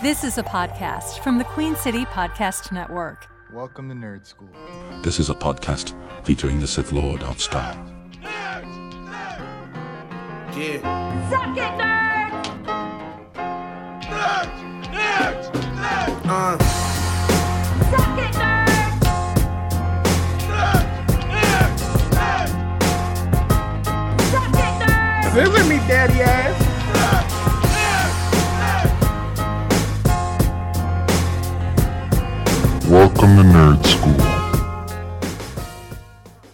This is a podcast from the Queen City Podcast Network. Welcome to Nerdskool. This is a podcast featuring the Sith Lord of Star. Yeah. Suck it, nerd! Uh, Suck it, nerd! Suck it, nerd! visit me, daddy ass. Welcome to Nerdskool.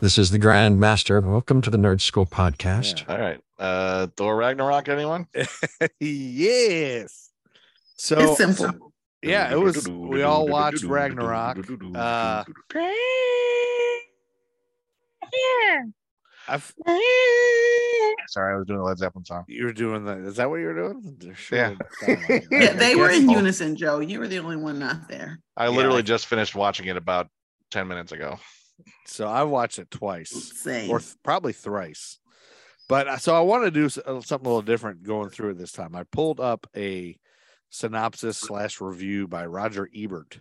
This is the Grand Master. Welcome to the Nerdskool podcast. All right. Uh Thor Ragnarok, anyone? yes. So It's simple. yeah, it was. We all watched Ragnarok. Uh, I f- Sorry, I was doing the Led Zeppelin song. you were doing that. Is that what you were doing? Sure Yeah. like. Yeah, they were in unison, Joe. You were the only one not there. I literally I- just finished watching it about 10 minutes ago. So I watched it twice, Same. or th- probably thrice. But uh, so I want to do uh, something a little different going through it this time. I pulled up a synopsis slash review by Roger Ebert.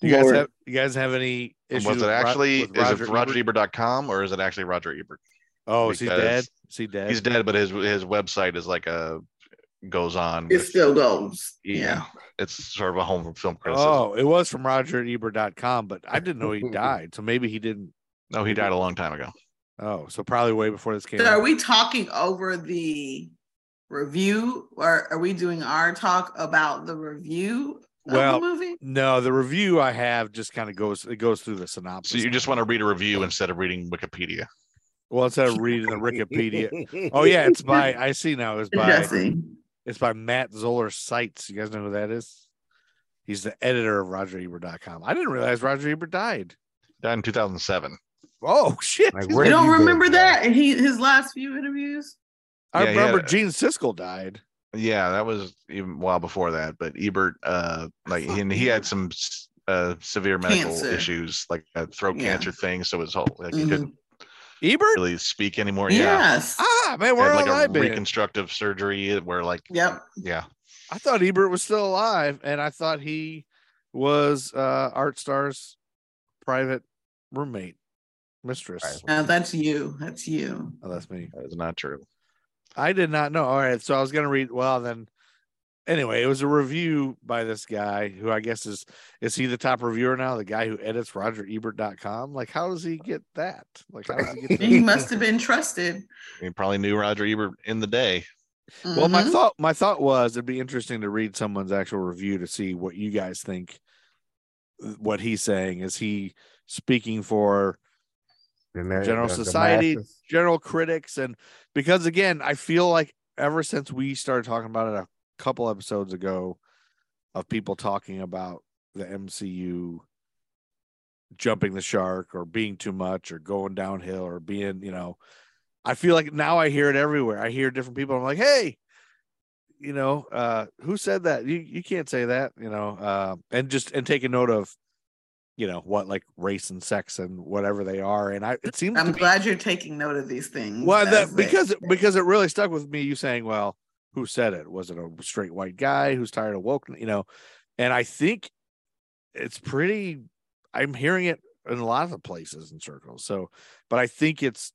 Do you guys Lord. have you guys have any issues? was it actually with is Roger it Ebert? rogerebert.com or is it actually Roger Ebert? Oh, is he dead? Is he dead? He's dead, but his his website is like a goes on. It with- still goes. yeah, Yeah. It's sort of a home film criticism. Oh, it was from RogerEbert.com, but I didn't know he died. So maybe he didn't. No, he died a long time ago. Oh, so probably way before this came So out. are we talking over the review or are we doing our talk about the review of Well, the movie? No, the review I have just kind of goes. It goes through the synopsis. So you just want to read a review instead of reading Wikipedia. well instead of reading the Wikipedia. Oh yeah, it's by. I see now. It's by. Jesse. It's by Matt Zoller Seitz. You guys know who that is? He's the editor of RogerEbert.com. I didn't realize Roger Ebert died. Died in 2007. Oh shit! Like, You don't remember that? And he his last few interviews? I Yeah, remember had- Gene Siskel died. Yeah, that was even a while before that. But Ebert, uh, like, thought and he had some uh severe medical Cancer. issues, like a throat Yeah. cancer thing. So his whole like he Mhm. couldn't Ebert. really speak anymore. Yeah, Yes. Ah man, He where had like I a been? reconstructive surgery where like Yep. yeah, I thought Ebert was still alive, and I thought he was uh Art Star's private roommate, mistress. Now that's you. That's you. Oh, that's me. that is not true. I did not know. All right, so I was gonna read. Well, then, anyway, it was a review by this guy who I guess is is he the top reviewer now? The guy who edits RogerEbert.com. Like, how does he get that? Like, how does he get? That? He must have been trusted. He probably knew Roger Ebert in the day. Well, my Mhm. thought my thought was it'd be interesting to read someone's actual review to see what you guys think. What he's saying is he speaking for General Society, general critics, and because again, I feel like ever since we started talking about it a couple episodes ago, of people talking about the MCU jumping the shark or being too much or going downhill or being, you know, I feel like now I hear it everywhere. I hear different people. I'm like, hey, you know, uh, who said that? You you can't say that, you know, uh, and just and take a note of, you know, what like race and sex and whatever they are. And I it seems I'm to be- glad you're taking note of these things. well, that they- because it, because it really stuck with me. You saying, "Well, who said it? Was it a straight white guy who's tired of woke?" You know, and I think it's pretty. I'm hearing it in a lot of places and circles. So, but I think it's.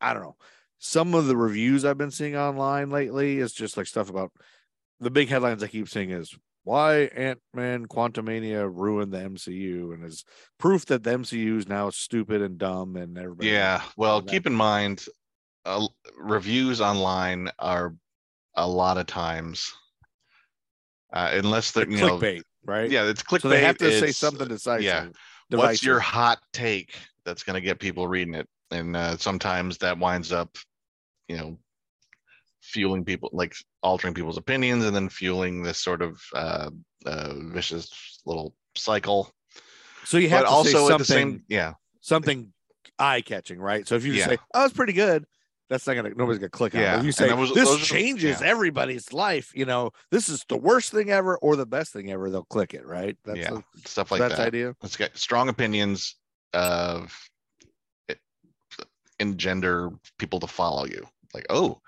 I don't know. Some of the reviews I've been seeing online lately is just like stuff about the big headlines I keep seeing is why Ant Man Quantumania ruined the MCU and is proof that the MCU is now stupid and dumb and everybody. Yeah. Well, keep in mind, uh, reviews online are a lot of times, uh, unless they're you know, clickbait, right? yeah, it's clickbait. So they have to say something decisive. yeah. What's your hot take that's going to get people reading it? And uh, sometimes that winds up, you know, fueling people, like altering people's opinions, and then fueling this sort of uh, uh, vicious little cycle. So you have also say at something, the same, yeah, something eye catching, right? So if you Yeah. say, "Oh, it's pretty good," that's not gonna nobody's gonna click on it. Yeah, If you say was- this changes yeah. everybody's life, you know, this is the worst thing ever or the best thing ever, they'll click it, right? That's yeah, stuff like that's that. idea. Let's get strong opinions of it, engender people to follow you. Like, oh,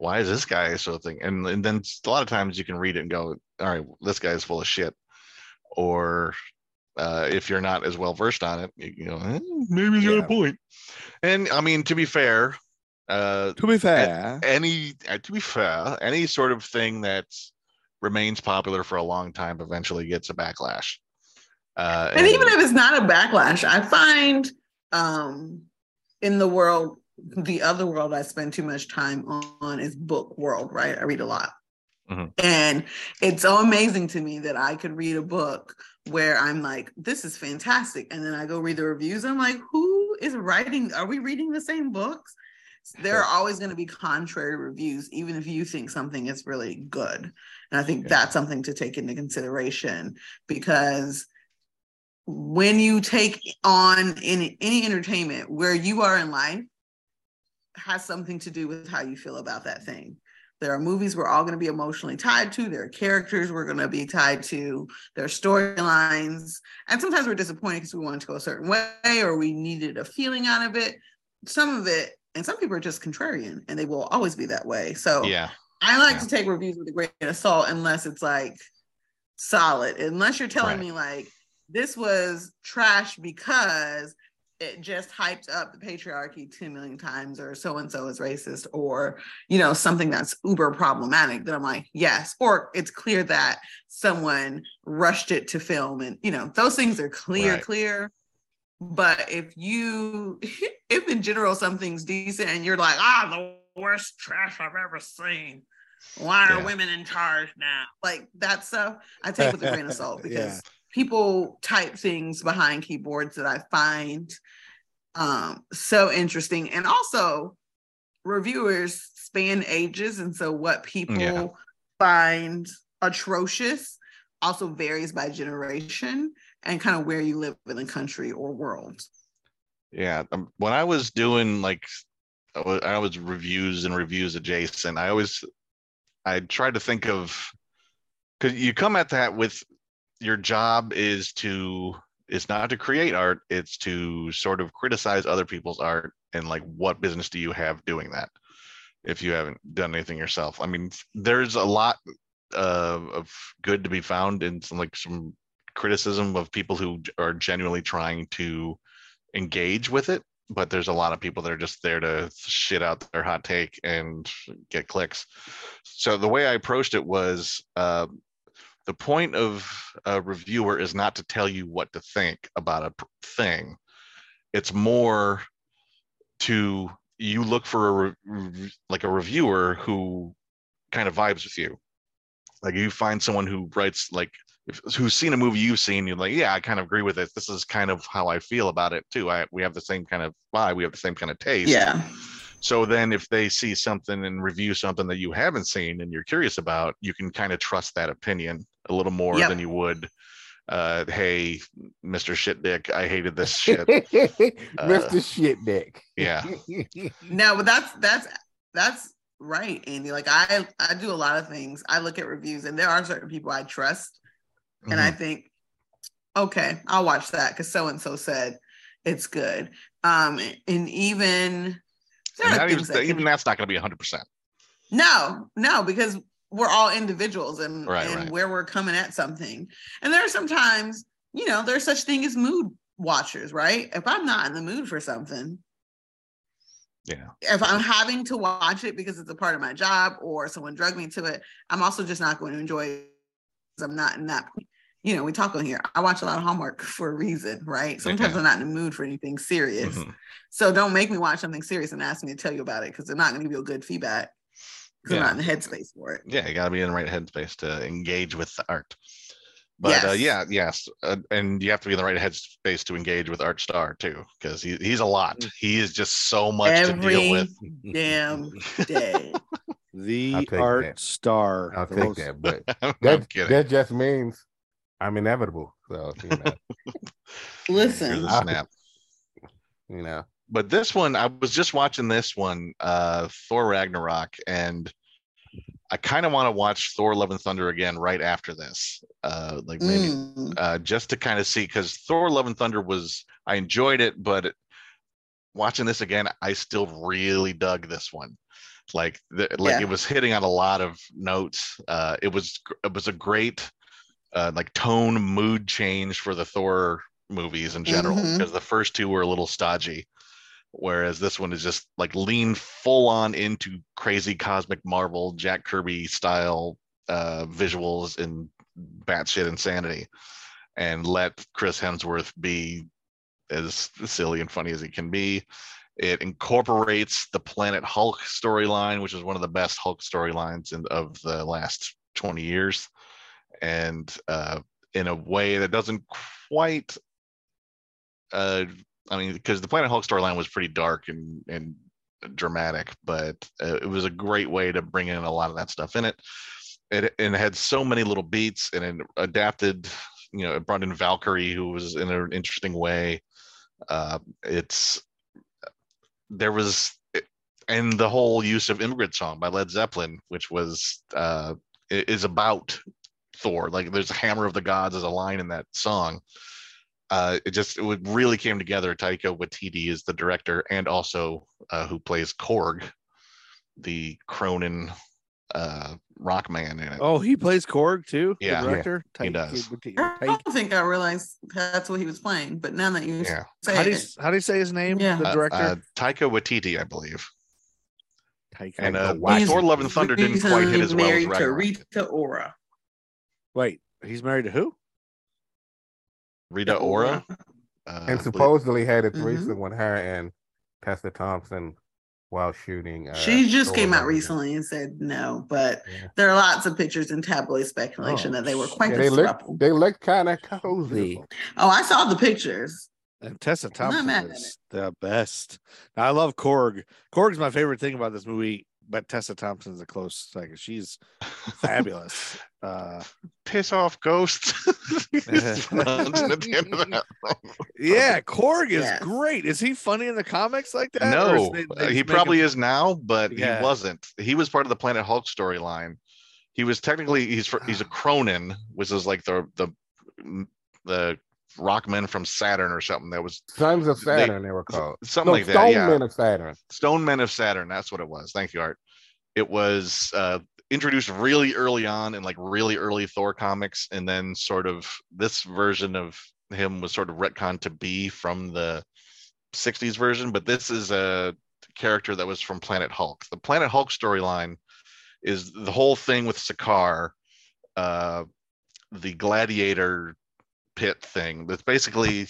why is this guy so thing? And, and then a lot of times you can read it and go, all right, this guy's full of shit. Or uh, if you're not as well versed on it, you, you know, eh, maybe he's got a point. And I mean, to be fair, uh, To be fair, any uh, to be fair, any sort of thing that remains popular for a long time eventually gets a backlash. Uh, and even if it's not a backlash, I find um in the world, the other world I spend too much time on is book world, right? I read a lot. Mhm. And it's so amazing to me that I could read a book where I'm like, this is fantastic. And then I go read the reviews. I'm like, who is writing? Are we reading the same books? There are always going to be contrary reviews, even if you think something is really good. And I think Yeah. that's something to take into consideration because when you take on any any entertainment where you are in life has something to do with how you feel about that thing. There are movies we're all going to be emotionally tied to. There are characters we're going to be tied to. There are storylines. And sometimes we're disappointed because we wanted to go a certain way or we needed a feeling out of it. Some of it, and some people are just contrarian and they will always be that way. So yeah, I like Yeah. to take reviews with a grain of salt unless it's like solid. Unless you're telling Right. me like this was trash because it just hyped up the patriarchy 2 million times or so and so is racist or you know something that's uber problematic that i'm like yes or it's clear that someone rushed it to film and you know those things are clear Right. clear but if you if in general something's decent and you're like ah the worst trash i've ever seen why are Yeah. women in charge now like that stuff i take with a grain of salt because Yeah. People type things behind keyboards that i find um so interesting and also reviewers span ages and so what people Yeah. find atrocious also varies by generation and kind of where you live in the country or world yeah. Um, when I was doing like, I wa- I was reviews and reviews adjacent. I always, I tried to think of, because you come at that with your job is to is not to create art it's to sort of criticize other people's art and like what business do you have doing that? If you haven't done anything yourself. I mean there's a lot uh, of good to be found in some like some criticism of people who are genuinely trying to engage with it but there's a lot of people that are just there to shit out their hot take and get clicks. So the way i approached it was uh, the point of a reviewer is not to tell you what to think about a thing. It's more to you look for a re- like a reviewer who kind of vibes with you. Like you find someone who writes like if, who's seen a movie you've seen you're like yeah i kind of agree with it this is kind of how i feel about it too. I we have the same kind of vibe. We have the same kind of taste. Yeah. So then if they see something and review something that you haven't seen and you're curious about, you can kind of trust that opinion a little more Yep. than you would uh hey Mr. Shit Dick, I hated this shit. Mr. Shit Dick. yeah. No, but that's that's that's right, Andy. Like I I do a lot of things. I look at reviews and there are certain people I trust and Mm-hmm. I think, okay, I'll watch that because so and so said it's good. Um and even And are not even, that even that's not gonna be hundred percent. no, no, because we're all individuals and, Right, and right. where we're coming at something. And there are sometimes, you know, there's such thing as mood watchers, right? If I'm not in the mood for something, Yeah. if I'm having to watch it because it's a part of my job or someone drug me to it, I'm also just not going to enjoy it because I'm not in that. You know, we talk on here. I watch a lot of Hallmark for a reason, right? Sometimes Okay. I'm not in the mood for anything serious. Mhm. So don't make me watch something serious and ask me to tell you about it because they're not going to give you a good feedback because I'm Yeah. not in the headspace for it. Yeah, you gotta be in the right headspace to engage with the art. But uh, yeah, yes, uh, and you have to be in the right headspace to engage with Art Star too, because he, he's a lot. Mm. He is just so much to deal with. damn day. The art that. star. I'll the take most- that, but that, that just means I'm inevitable. So you know, Listen, the snap. you know. But this one i was just watching this one uh thor ragnarok and i kind of want to watch thor love and thunder again right after this uh like maybe mm, uh just to kind of see because thor love and thunder was i enjoyed it but watching this again i still really dug this one Like the, like Yeah. it was hitting on a lot of notes. Uh, it was it was a great uh, like tone mood change for the Thor movies in general because the first two were a little stodgy, whereas this one is just like lean full on into crazy cosmic Marvel Jack Kirby style uh, visuals and batshit insanity, and let Chris Hemsworth be as silly and funny as he can be. It incorporates the Planet Hulk storyline, which is one of the best Hulk storylines of the last 20 years, and uh, in a way that doesn't quite. Uh, I mean, because the Planet Hulk storyline was pretty dark and and dramatic, but uh, it was a great way to bring in a lot of that stuff in it. It and it had so many little beats, and it adapted. You know, it brought in Valkyrie, who was in an interesting way. Uh, it's there was and the whole use of immigrant song by led zeppelin which was uh is about thor like there's a hammer of the gods as a line in that song uh it just it really came together taika waititi is the director and also uh who plays korg the Kronan uh rock man in it Oh, he plays Korg too. the Yeah. Yeah, director. he Taika does. Waititi- I don't think I realized that's what he was playing, but now that you yeah say How do you it, how do you say his name? Yeah. The Uh, director. uh, taika waititi i believe Taika. and Taika uh Waititi. thor love and thunder didn't quite hit as well as married to Ragnarok. Rita Ora. Wait, he's married to who? Rita ora uh, and supposedly had a threesome with her and Tessa Thompson while shooting. Uh, she just Thor came out Ragnarok. recently and said no, but Yeah. there are lots of pictures and tabloid speculation Oh, that they were quite Yeah, the they look they look kind of cozy. Oh, I saw the pictures. And Tessa Thompson is the best. I love Korg. Korg's my favorite thing about this movie, but Tessa Thompson's a close second. She's fabulous. Uh, piss off ghosts. He's lounging at the end of that. yeah, Korg is Yes. great. Is he funny in the comics like that? No, they- uh, they he probably him- is now, but Yeah. he wasn't. He was part of the Planet Hulk storyline. He was technically he's fr- he's a Kronan, which is like the the the Rockmen from Saturn or something. That was Sons of Saturn, they, were called. something No, like that. Stone Yeah, Men of Saturn. Stone Men of Saturn. That's what it was. Thank you, Art. It was uh, introduced really early on in like really early Thor comics, and then sort of this version of him was sort of retconned to be from the 60s version. But this is a character that was from Planet Hulk. The Planet Hulk storyline is the whole thing with Sakaar, uh, the gladiator pit thing. That's basically,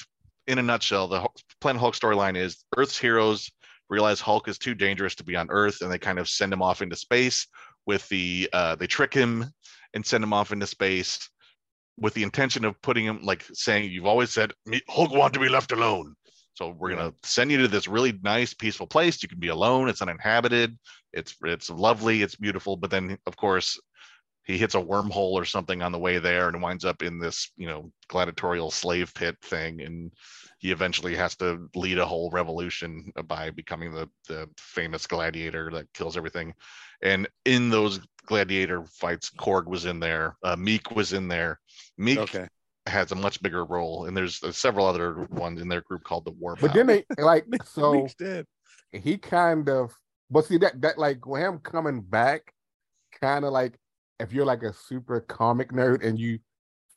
in a nutshell, the Planet Hulk storyline is Earth's heroes realize Hulk is too dangerous to be on Earth, and they kind of send him off into space. With the uh, they trick him and send him off into space with the intention of putting him like saying, "You've always said Hulk want to be left alone." So we're gonna send you to this really nice, peaceful place. You can be alone. It's uninhabited. It's it's lovely. It's beautiful. But then, of course, he hits a wormhole or something on the way there and winds up in this, you know, gladiatorial slave pit thing. And he eventually has to lead a whole revolution by becoming the the famous gladiator that kills everything. And in those gladiator fights, Korg was in there. Uh, Miek was in there. Miek Okay. has a much bigger role, and there's uh, several other ones in their group called the War. But then they like so Miek's dead. he kind of but see that that like him coming back, kind of like if you're like a super comic nerd and you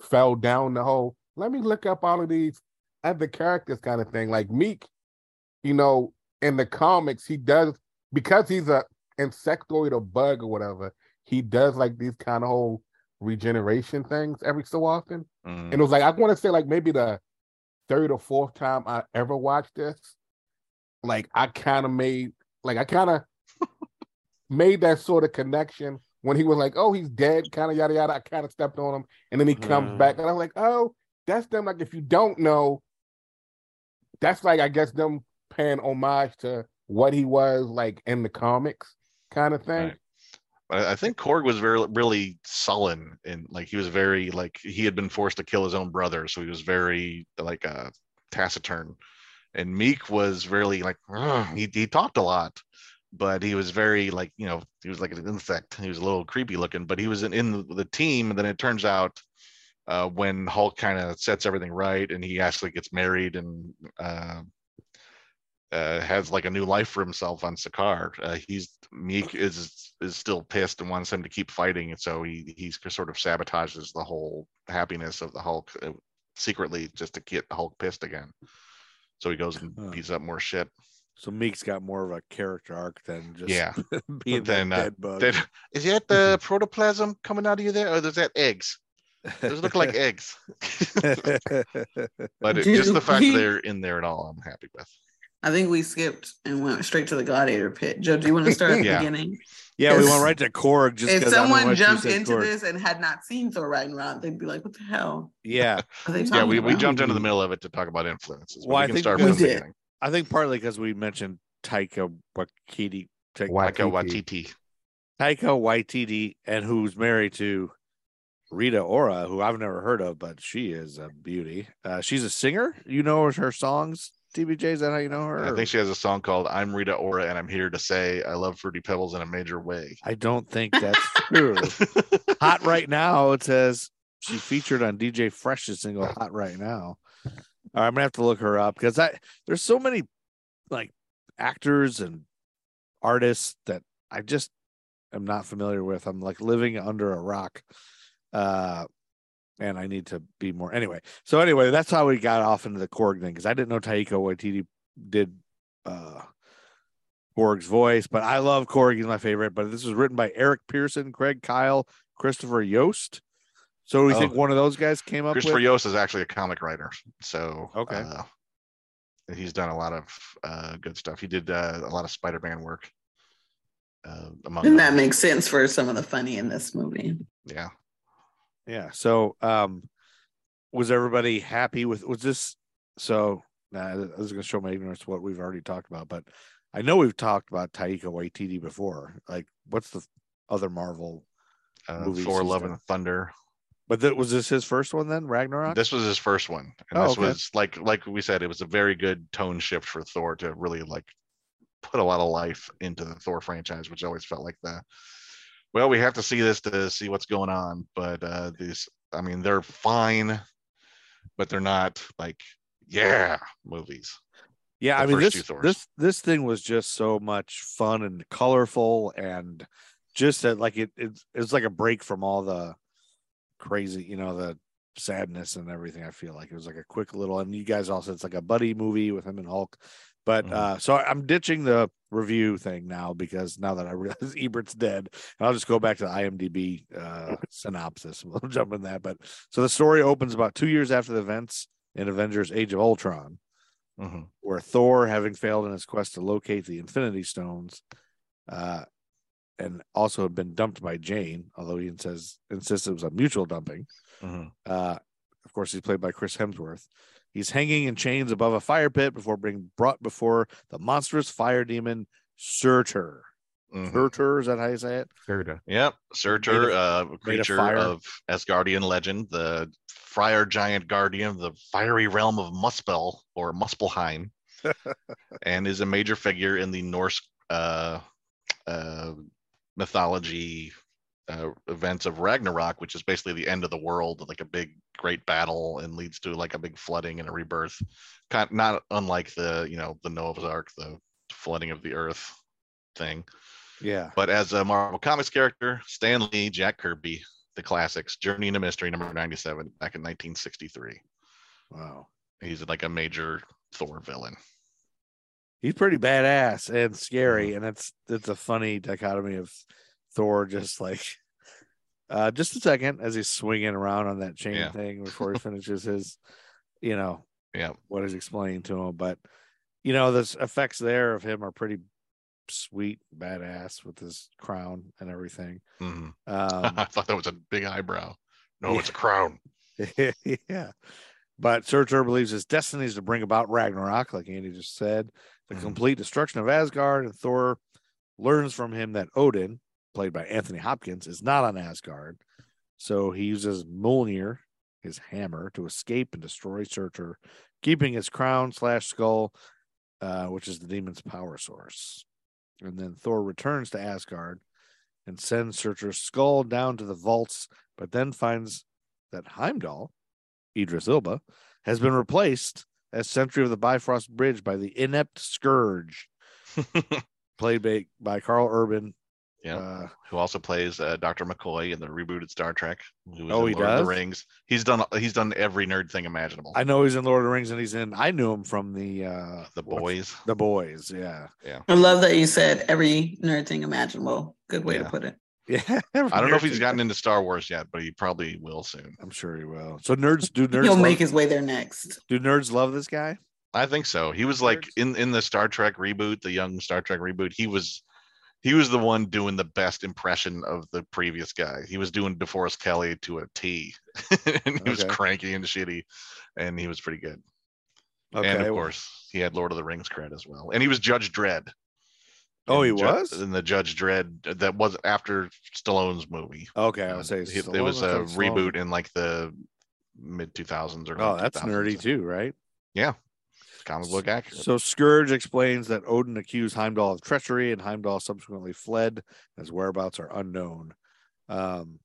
fell down the hole, let me look up all of these other characters kind of thing. Like Miek, you know, in the comics, he does because he's a insectoid or bug or whatever, he does like these kind of whole regeneration things every so often. Mhm. And it was like I want to say like maybe the third or fourth time I ever watched this, like I kind of made like I kind of made that sort of connection when he was like, "Oh, he's dead," kind of yada yada. I kind of stepped on him, and then he comes Mm. back, and I'm like, "Oh, that's them." Like if you don't know, that's like I guess them paying homage to what he was like in the comics, kind of thing. Right. I think Korg was very really sullen and like he was very like he had been forced to kill his own brother, so he was very like uh taciturn. And Miek was really like he he talked a lot, but he was very like you know he was like an insect. He was a little creepy looking, but he was in, in the, team. And then it turns out uh, when Hulk kind of sets everything right and he actually gets married and uh, uh, has like a new life for himself on Sakaar. Uh, he's Miek is is still pissed and wants him to keep fighting, and so he he's sort of sabotages the whole happiness of the Hulk uh, secretly just to get Hulk pissed again. So he goes and beats up more shit. So Miek's got more of a character arc than just Yeah. being Then, that uh, dead bug. Then, is that the protoplasm coming out of you there, or is that eggs? Those look like eggs. But it, just the fact that they're in there at all, I'm happy with. I think we skipped and went straight to the gladiator pit. Joe, do you want to start at the Yeah. beginning? yeah, we went right to Korg. Just if 'cause I don't know someone jumped into Korg. this and had not seen Thor Ragnarok, they'd be like, "What the hell yeah, are they talking Yeah, we, we jumped into the middle of it to talk about influences. but Well, I we can think start we from the did. I think partly because we mentioned Taika Waititi, Ta- Taika Waititi. Waititi. Taika Waititi, and who's married to Rita Ora, who I've never heard of, but she is a beauty. Uh, she's a singer. You know her songs, TBJ. Is that how you know her? I think she has a song called "I'm Rita Ora" and I'm here to say I love Fruity Pebbles in a major way. I don't think that's true. Hot right now. It says she featured on DJ Fresh's single "Hot Right Now." I'm gonna have to look her up because I there's so many like actors and artists that I just am not familiar with. I'm like living under a rock, uh, and I need to be more. Anyway, so anyway, that's how we got off into the Korg thing because I didn't know Taika Waititi did uh Korg's voice, but I love Korg. He's my favorite. But this was written by Eric Pearson, Craig Kyle, Christopher Yost. So we Oh. think one of those guys came up Christopher with. Yost is actually a comic writer, so Okay. uh, he's done a lot of uh, good stuff. He did uh, a lot of Spider-Man work. Uh, among And that others. makes sense for some of the funny in this movie. yeah. Yeah. So um was everybody happy with was this so nah, I was gonna show my ignorance what we've already talked about, but I know we've talked about Taika Waititi before. Like what's the other Marvel Uh, Thor: Love and Thunder. But that was this his first one then, Ragnarok? This was his first one, and Oh, this okay. was like like we said, it was a very good tone shift for Thor to really like put a lot of life into the Thor franchise, which always felt like the well, we have to see this to see what's going on. But uh these, I mean, they're fine, but they're not like yeah movies. Yeah, the I mean this this this thing was just so much fun and colorful and just that like it it's it's like a break from all the crazy, you know, the sadness and everything. I feel like it was like a quick little and you guys also it's like a buddy movie with him and Hulk. But Mhm. uh so I'm ditching the review thing now because now that I realize Ebert's dead, and I'll just go back to the IMDb uh synopsis. We'll jump in that. But so the story opens about two years after the events in Avengers Age of Ultron Mhm. where Thor, having failed in his quest to locate the Infinity Stones, uh, and also had been dumped by Jane, although he says insists it was a mutual dumping. Mhm. Uh, of course, he's played by Chris Hemsworth. He's hanging in chains above a fire pit before being brought before the monstrous fire demon Surtur. Mhm. Surtur, is that how you say it? Serta. Yep, Surtur, uh, creature fire. of Asgardian legend, the Fire Giant Guardian of the fiery realm of Muspel or Muspelheim, and is a major figure in the Norse uh, uh, mythology uh, events of Ragnarok, which is basically the end of the world, like a big, great battle, and leads to like a big flooding and a rebirth. Kind not unlike the you know the Noah's Ark, the flooding of the earth thing. Yeah. But as a Marvel Comics character, Stan Lee, Jack Kirby, the classics, Journey into Mystery number 97 back in 1963. Wow. He's like a major Thor villain. He's pretty badass and Mm-hmm. scary and it's it's a funny dichotomy of thor just like uh just a second as he's swinging around on that chain Yeah. thing before he finishes his you know Yeah. what is explained to him but you know the effects there of him are pretty sweet badass with his crown and everything Mhm. um I thought that was a big eyebrow. No, Yeah. it's a crown. yeah. But Surtur believes his destiny is to bring about Ragnarok, like Andy just said, the Mhm. complete destruction of Asgard. And Thor learns from him that Odin, played by Anthony Hopkins, is not on Asgard. So he uses Mjolnir, his hammer, to escape and destroy Surtur, keeping his crown slash skull, uh, which is the demon's power source. And then Thor returns to Asgard and sends Surtur's skull down to the vaults, but then finds that Heimdall, Idris Elba, has been replaced as Sentry of the Bifrost Bridge by the inept Skurge, played by, by Karl Urban. Yeah. Uh, who also plays uh, Dr. McCoy in the rebooted Star Trek. Who was Oh, in he Lord of does? the Rings. He's done he's done every nerd thing imaginable. I know he's in Lord of the Rings and he's in. I knew him from the uh the boys. The boys, yeah, Yeah. I love that you said every nerd thing imaginable. Good way to put it. yeah. I don't know if he's gotten into Star Wars yet, but he probably will soon. I'm sure he will. So nerds do nerds He'll love, make his way there next. do nerds love this guy? I think so. He was like in in the Star Trek reboot, the young Star Trek reboot. He was he was the one doing the best impression of the previous guy. He was doing DeForest Kelley to a T, and he was cranky and shitty, and he was pretty good. Okay. and of well- course, he had Lord of the Rings cred as well, and he was Judge Dredd. Oh, he Ju- was? in the Judge Dredd that was after Stallone's movie. Okay, I would say it was a reboot in like the mid 2000s or Oh, that's 2000s. nerdy too, right? Yeah, comic book accurate. So Skurge explains that Odin accused Heimdall of treachery, and Heimdall subsequently fled. His whereabouts are unknown. Um,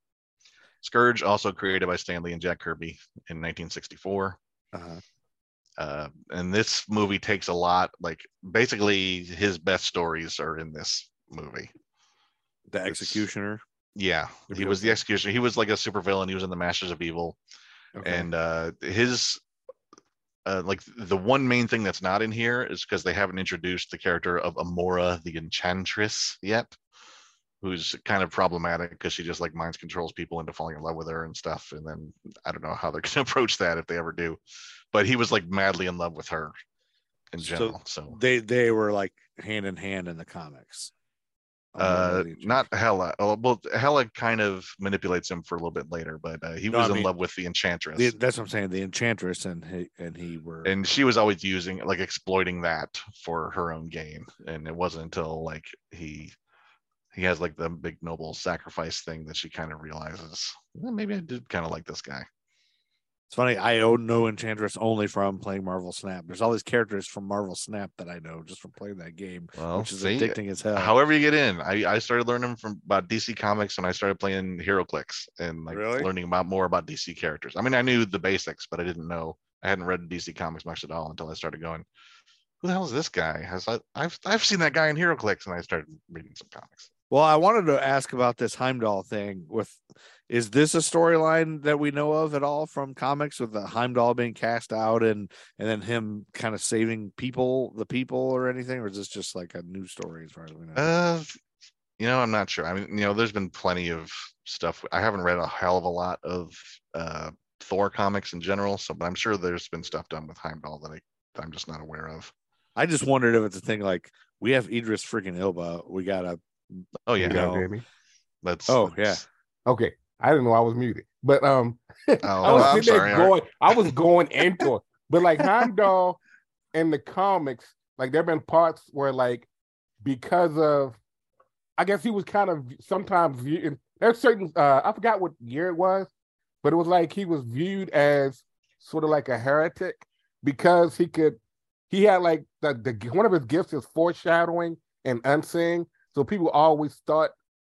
Skurge, also created by Stan Lee and Jack Kirby in 1964. uh, Uh, and this movie takes a lot, like basically his best stories are in this movie. the It's- executioner. Yeah, he was the executioner. He was like a supervillain. He was in the Masters of Evil. Okay. and uh his uh like the one main thing that's not in here is because they haven't introduced the character of amora the enchantress yet who's kind of problematic because she just like mind controls people into falling in love with her and stuff and then i don't know how they're gonna approach that if they ever do but he was like madly in love with her in general so, they they were like hand in hand in the comics. uh not Hela oh, well Hela kind of manipulates him for a little bit later but uh, he No, was I in mean, love with the enchantress The, that's what I'm saying. The Enchantress and he and he were. and she was always using like exploiting that for her own gain and it wasn't until like he he has like the big noble sacrifice thing that she kind of realizes "Eh, maybe i did kind of like this guy it's funny. I own no Enchantress only from playing Marvel Snap. There's all these characters from Marvel Snap that I know just from playing that game, well which is see, addicting as hell. however you get in i i started learning from about dc comics and i started playing HeroClix and like Really? learning about more about dc characters i mean i knew the basics but i didn't know i hadn't read dc comics much at all until i started going who the hell is this guy has I, i've i've seen that guy in HeroClix and i started reading some comics Well, I wanted to ask about this Heimdall thing. With is this a storyline that we know of at all from comics with the Heimdall being cast out and and then him kind of saving people, the people, or anything, or is this just like a new story as far as we know? Uh, you know, I'm not sure. I mean, you know, there's been plenty of stuff. I haven't read a hell of a lot of uh, Thor comics in general, so but I'm sure there's been stuff done with Heimdall that I, I'm just not aware of. I just wondered if it's a thing like we have Idris freaking Elba, we gotta. Oh yeah, know, Jamie. that's Oh, yeah, Okay. I didn't know I was muted. But um Oh, I was I'm sorry. Going, I was going into it. But like Heimdall in the comics, like there have been parts where like because of I guess he was kind of sometimes viewed there's certain uh I forgot what year it was, but it was like he was viewed as sort of like a heretic because he could he had like the, the one of his gifts is foreshadowing and unseeing. So people always thought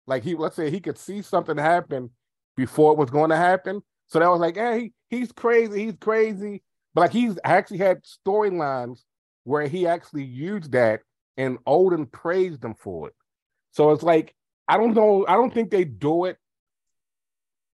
like he let's say he could see something happen before it was going to happen. So that was like, hey, he's crazy, he's crazy. But like he's actually had storylines where he actually used that and Odin praised him for it. So it's like, I don't know, I don't think they do it.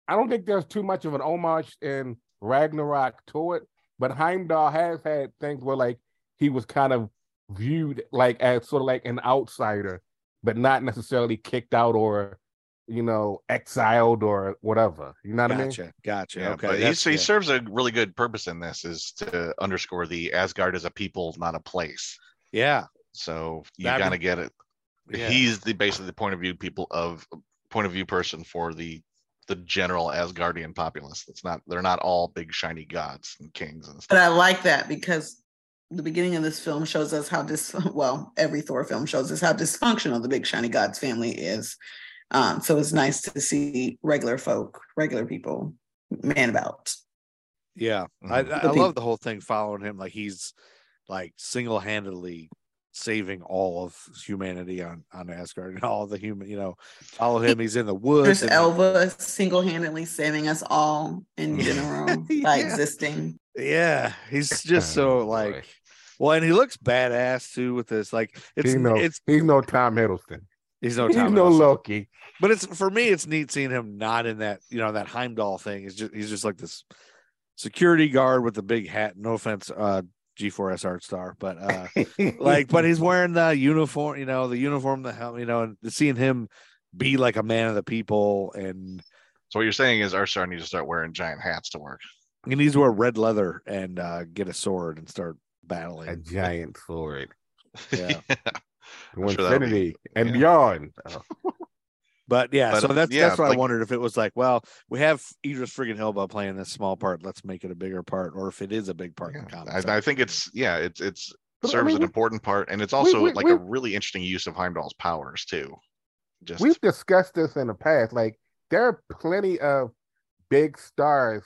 I don't think there's too much of an homage in Ragnarok to it, but Heimdall has had things where like he was kind of viewed like as sort of like an outsider, but not necessarily kicked out or you know exiled or whatever. You know what I mean? Gotcha, gotcha. Yeah, okay, but he, that's- so he serves a really good purpose in this, is to underscore the Asgard as a people, not a place. yeah, So you That- gotta get it. yeah. He's the basically the point of view people of point of view person for the the general Asgardian populace. It's not they're not all big shiny gods and kings and stuff. But I like that because the beginning of this film shows us how dis well, every Thor film shows us how dysfunctional the big shiny gods family is. Um, so it's nice to see regular folk, regular people man about. Yeah, I, Mhm. I The love the whole thing following him. Like he's like single handedly saving all of humanity on on Asgard and all the human. You know, follow him. He's in the woods. There's Elba single-handedly saving us all in general by Yeah. existing. Yeah, he's just so Oh, like boy. well, and he looks badass too with this. Like it's he's no, it's he's no Tom Hiddleston. he's no he's Tom no Loki. But it's for me, it's neat seeing him not in that, you know, that Heimdall thing. He's just he's just like this security guard with a big hat. No offense, uh G4S art star, but uh like but he's wearing the uniform, you know, the uniform, the helmet, you know, and seeing him be like a man of the people and So what you're saying is our star needs to start wearing giant hats to work. he needs to wear red leather and uh get a sword and start battling. a giant sword. Yeah. To I'm sure be- infinity and yeah. beyond. Oh, But yeah, But, so that's yeah, that's what I wondered if it was like, well, we have Idris friggin' Elba playing this small part, let's make it a bigger part, or if it is a big part in the Yeah, comics. I, I think it's yeah, it's it's But, I serves mean, an important part, and it's also we- like we- a really interesting use of Heimdall's powers too. Just We've discussed this in the past. Like there are plenty of big stars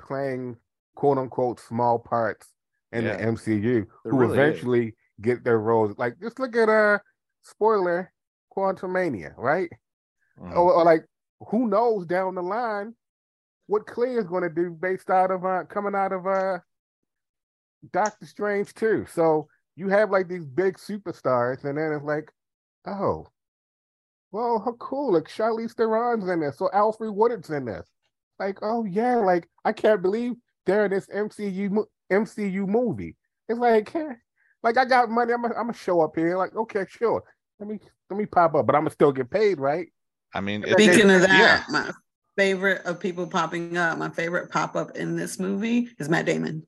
playing quote unquote small parts in Yeah. the MCU There who really is. eventually get their roles. Like just look at uh spoiler Quantumania, right? Or, or like who knows down the line what Clea is going to do based out of uh coming out of uh Doctor Strange too. So you have like these big superstars, and then it's like, oh, well, how cool! Like Charlize Theron's in this, so Alfre Woodard's in this. Like, oh yeah, like I can't believe they're in this MCU MCU movie. It's like, eh, like I got money, I'm gonna show up here. Like, okay, sure, let me let me pop up, but I'm gonna still get paid, right? I mean, Speaking it, Speaking of yeah. that, my favorite of people popping up, my favorite pop up in this movie is Matt Damon.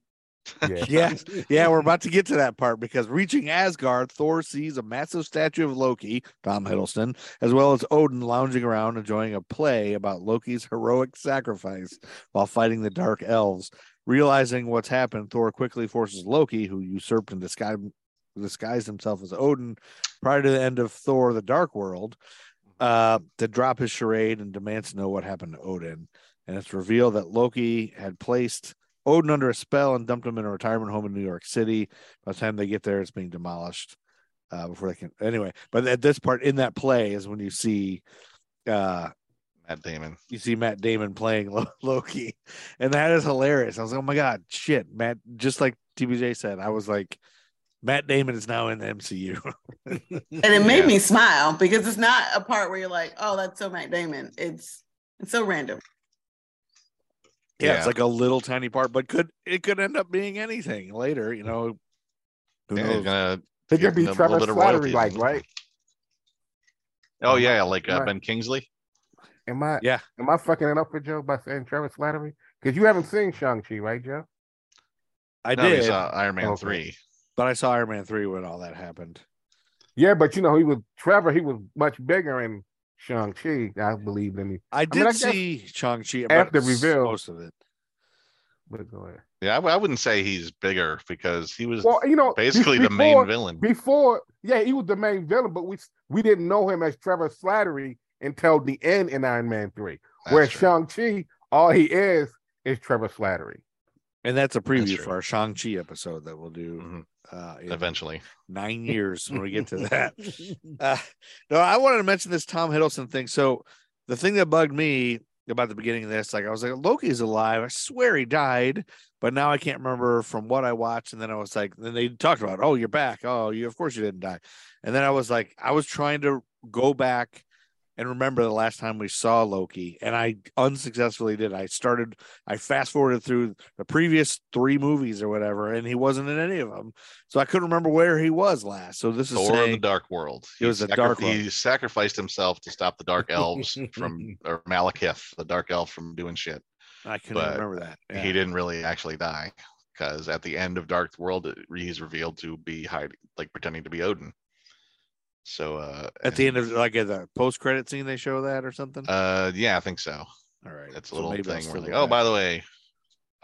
Yeah. Yeah, we're about to get to that part because reaching Asgard, Thor sees a massive statue of Loki, Tom Hiddleston, as well as Odin lounging around enjoying a play about Loki's heroic sacrifice while fighting the dark elves. Realizing what's happened, Thor quickly forces Loki, who usurped and disguised, disguised himself as Odin prior to the end of Thor the Dark World, uh, to drop his charade and demands to know what happened to Odin. And it's revealed that Loki had placed Odin under a spell and dumped him in a retirement home in New York City. By the time they get there, it's being demolished uh, before they can. Anyway, but at this part in that play is when you see uh, Matt Damon. you see Matt Damon playing Lo- Loki, and that is hilarious. I was like, oh my god, shit, Matt. Just like TBJ said, I was like, Matt Damon is now in the MCU. And it made Yeah. me smile because it's not a part where you're like, oh, that's so Matt Damon. It's it's so random. yeah, Yeah. it's like a little tiny part, but could it could end up being anything later? You know, who Yeah, knows? he's gonna It could give be him a Trevor little Slattery, like right? Oh yeah, like uh, Ben Kingsley. Am I? Yeah. Am I fucking it up for Joe by saying Trevor Slattery? Because you haven't seen Shang Chi, right, Joe? I no, did, He saw Iron Man Okay. three. But I saw Iron Man three when all that happened. Yeah, but you know he was Trevor. He was much bigger in Shang Chi. I believe in me. I did I guess see Shang Chi after reveal- most of it. But go ahead. Yeah, I wouldn't say he's bigger because he was Well, you know, be- basically the main villain. Before, yeah, he was the main villain, but we we didn't know him as Trevor Slattery until the end in Iron Man three. That's Whereas true. Shang Chi, all he is is Trevor Slattery. And that's a preview true. for our Shang Chi episode that we'll do Mhm. uh, Eventually, nine years when we get to that. Uh, no, I wanted to mention this Tom Hiddleston thing. So the thing that bugged me about the beginning of this, like I was like, Loki's alive. I swear he died, but now I can't remember from what I watched. And then I was like, then they talked about, oh, you're back. Oh, you of course you didn't die. And then I was like, I was trying to go back and remember the last time we saw Loki, and I unsuccessfully did. I started, I fast forwarded through the previous three movies or whatever, and he wasn't in any of them. So I couldn't remember where he was last. So this is Thor: saying, The Dark World. It was the Dark World. He sacrificed himself to stop the Dark Elves from, or Malekith, the Dark Elf, from doing shit. I couldn't but remember that. Yeah. He didn't really actually die because at the end of Dark World, he's revealed to be hiding, like pretending to be Odin. So uh, At the end of like at the post credit scene, they show that or something. uh, yeah, I think so. All right, It's a so little thing still where like, oh, by the way,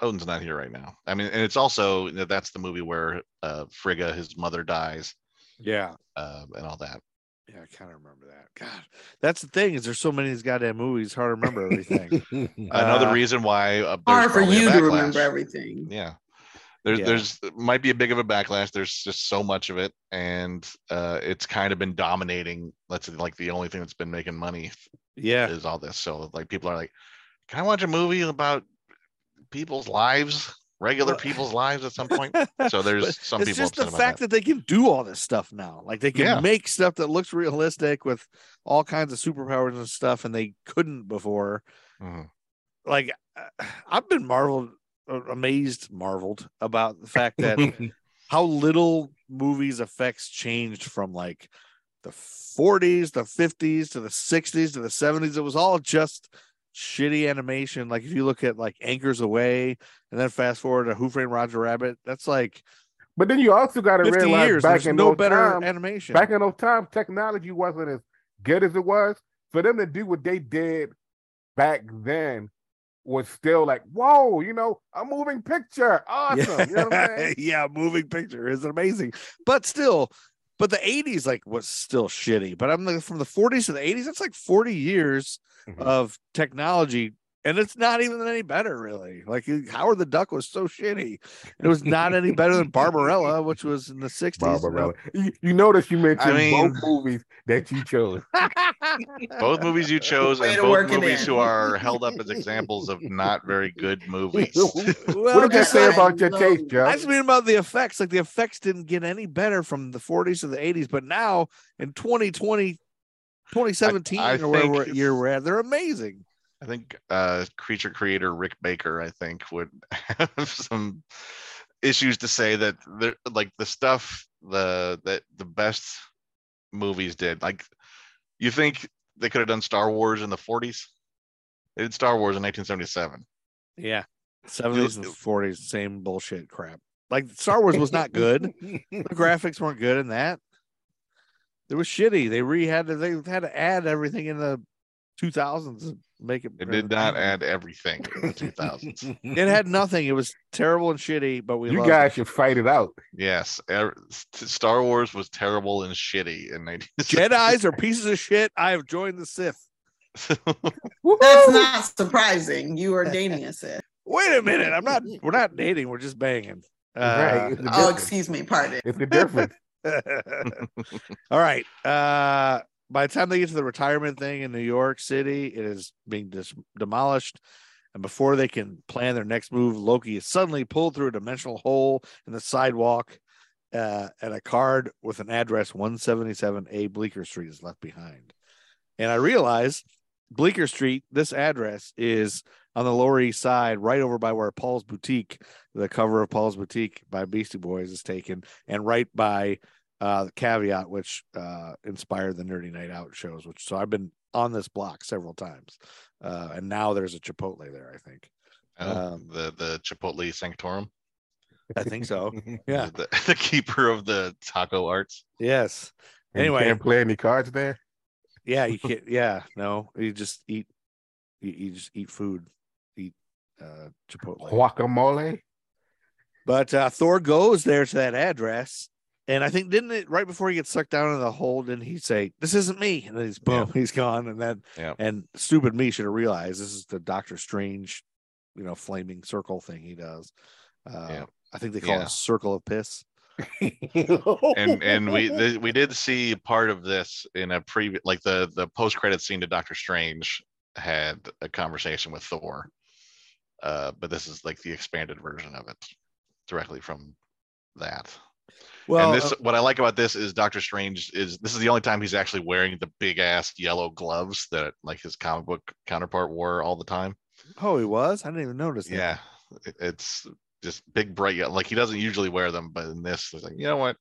Odin's not here right now. I mean, and it's also you know, that's the movie where uh, Frigga, his mother, dies, yeah, uh, and all that. yeah, I kind of remember that. God, that's the thing is there's so many of these goddamn movies, it's hard to remember everything. Another Uh, reason why uh, Hard for you to remember everything. Yeah. There's Yeah. there's might be a big of a backlash. There's just so much of it, and uh, it's kind of been dominating. Let's say like the only thing that's been making money yeah, is all this. So like people are like, can I watch a movie about people's lives? regular people's lives at some point. So there's some it's people just the fact that. they can do all this stuff now. Like they can Yeah. make stuff that looks realistic with all kinds of superpowers and stuff, and they couldn't before. Mhm. Like uh, I've been marveled, amazed, marveled about the fact that how little movies effects changed from like the 40s, the 50s to the 60s to the 70s. It was all just shitty animation. Like if you look at like Anchors Aweigh and then fast forward to Who Framed Roger Rabbit, that's like But then you also got to 50 realize years. back in no better times, animation. back in those times, technology wasn't as good as it was. For them to do what they did back then was still like, whoa, you know, a moving picture. Awesome. You know saying? yeah, moving picture is amazing, but still, but the '80s like was still shitty. But I'm like from the 40s to the '80s, that's like 40 years Mhm. of technology, and it's not even any better, really. Like Howard the Duck was so shitty, it was not any better than Barbarella, which was in the '60s. you know? Barbarella. You, you notice you mentioned mean- both movies that you chose. both movies you chose Way and both movies who are held up as examples of not very good movies. Well, what did you say about your taste, Joe? I just mean about the effects. Like the effects didn't get any better from the 40s to the 80s, but now in 2020, 2017 I or whatever think- year we're at, they're amazing. I think uh creature creator Rick Baker, I think, would have some issues to say that they're like the stuff the that the best movies did. Like you think they could have done Star Wars in the 40s? They did Star Wars in 1977. Yeah. 70s and 40s, same bullshit crap. Like Star Wars was not good. the graphics weren't good in that. It was shitty. They re had to they had to add everything in the 2000s make it. It did not add everything in the 2000s. It had nothing. It was terrible and shitty, but we you loved guys it. should fight it out. Yes, er- Star Wars was terrible and shitty in 19. Jedi's are pieces of shit. I have joined the Sith. That's not surprising. You are dating a Sith. Wait a minute. I'm not. We're not dating. We're just banging. right. Uh, It's the Oh, excuse me. Pardon. It's the difference. All right. Uh, by the time they get to the retirement thing in New York City, it is being dis- demolished. And before they can plan their next move, Loki is suddenly pulled through a dimensional hole in the sidewalk, uh, and a card with an address 177A Bleecker Street is left behind. And I realize Bleecker Street, this address is on the Lower East Side, right over by where Paul's Boutique, the cover of Paul's Boutique by Beastie Boys is taken, and right by uh, the Caveat, which uh, inspired the Nerdy Night Out shows. Which so I've been on this block several times, uh, and now there's a Chipotle there. I think. Oh, Um, the the Chipotle Sanctorum, I think so. Yeah. the, the keeper of the taco arts. Yes. And you Anyway, can't play any cards there. yeah, you can't. Yeah, no, you just eat. You, you just eat food. Eat uh, Chipotle. Guacamole. But uh, Thor goes there to that address, and I think didn't it right before he gets sucked down in the hole? Didn't he say, "This isn't me"? And then he's boom, he's gone. And then Yeah. and stupid me should have realized this is the Doctor Strange, you know, flaming circle thing he does. Uh, Yeah. I think they call it Yeah. a circle of piss. and and we th- we did see part of this in a previous like the the post credit scene to Doctor Strange had a conversation with Thor, uh, but this is like the expanded version of it, directly from that. Well, and this uh, what I like about this is Doctor Strange is this is the only time he's actually wearing the big ass yellow gloves that like his comic book counterpart wore all the time. oh, he was. I didn't even notice. That. Yeah, it's just big bright yellow. Like he doesn't usually wear them, but in this, it's like you know what?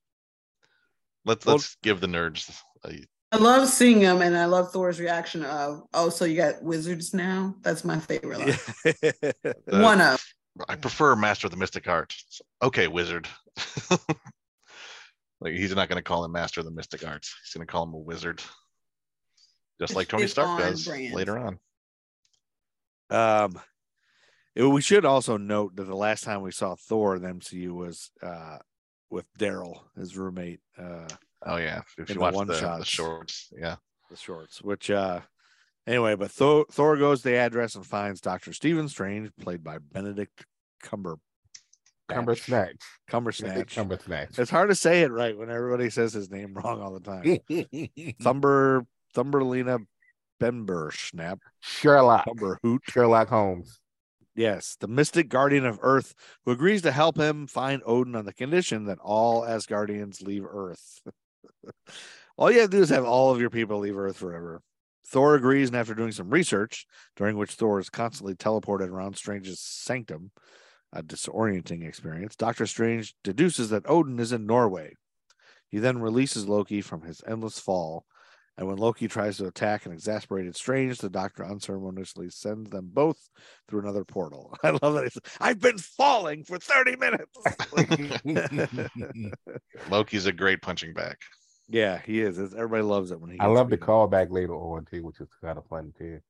Let's Well- let's give the nerds. A, I love seeing him, and I love Thor's reaction of, "Oh, so you got wizards now?" That's my favorite. line. the- One of. I prefer Master of the Mystic Arts. Okay, wizard. like he's not going to call him Master of the Mystic Arts. He's going to call him a wizard, just like Tony Stark does brand. later on. Um, it- we should also note that the last time we saw Thor in the MCU was uh with Daryl, his roommate, uh, Oh yeah, if In you the watch the, the one-shots. shorts, yeah. the shorts. Which, uh, anyway, but Thor, Thor goes to the address and finds Doctor Stephen Strange, played by Benedict Cumber Snatch. Cumber snatch. Cumber snatch. It's hard to say it right when everybody says his name wrong all the time. Thumber Thumberlina Bember Snap Sherlock. Thumber Hoot. Sherlock Holmes. Yes, the mystic guardian of Earth who agrees to help him find Odin on the condition that all Asgardians leave Earth. all you have to do is have all of your people leave Earth forever. Thor agrees, and after doing some research, during which Thor is constantly teleported around Strange's sanctum, a disorienting experience, Doctor Strange deduces that Odin is in Norway. He then releases Loki from his endless fall, and when Loki tries to attack an exasperated Strange, the Doctor unceremoniously sends them both through another portal. I love that. He says, I've been falling for 30 minutes. Loki's a great punching bag. yeah, he is. Everybody loves it when he I gets love the beat up. callback later on too, which is kind of fun too.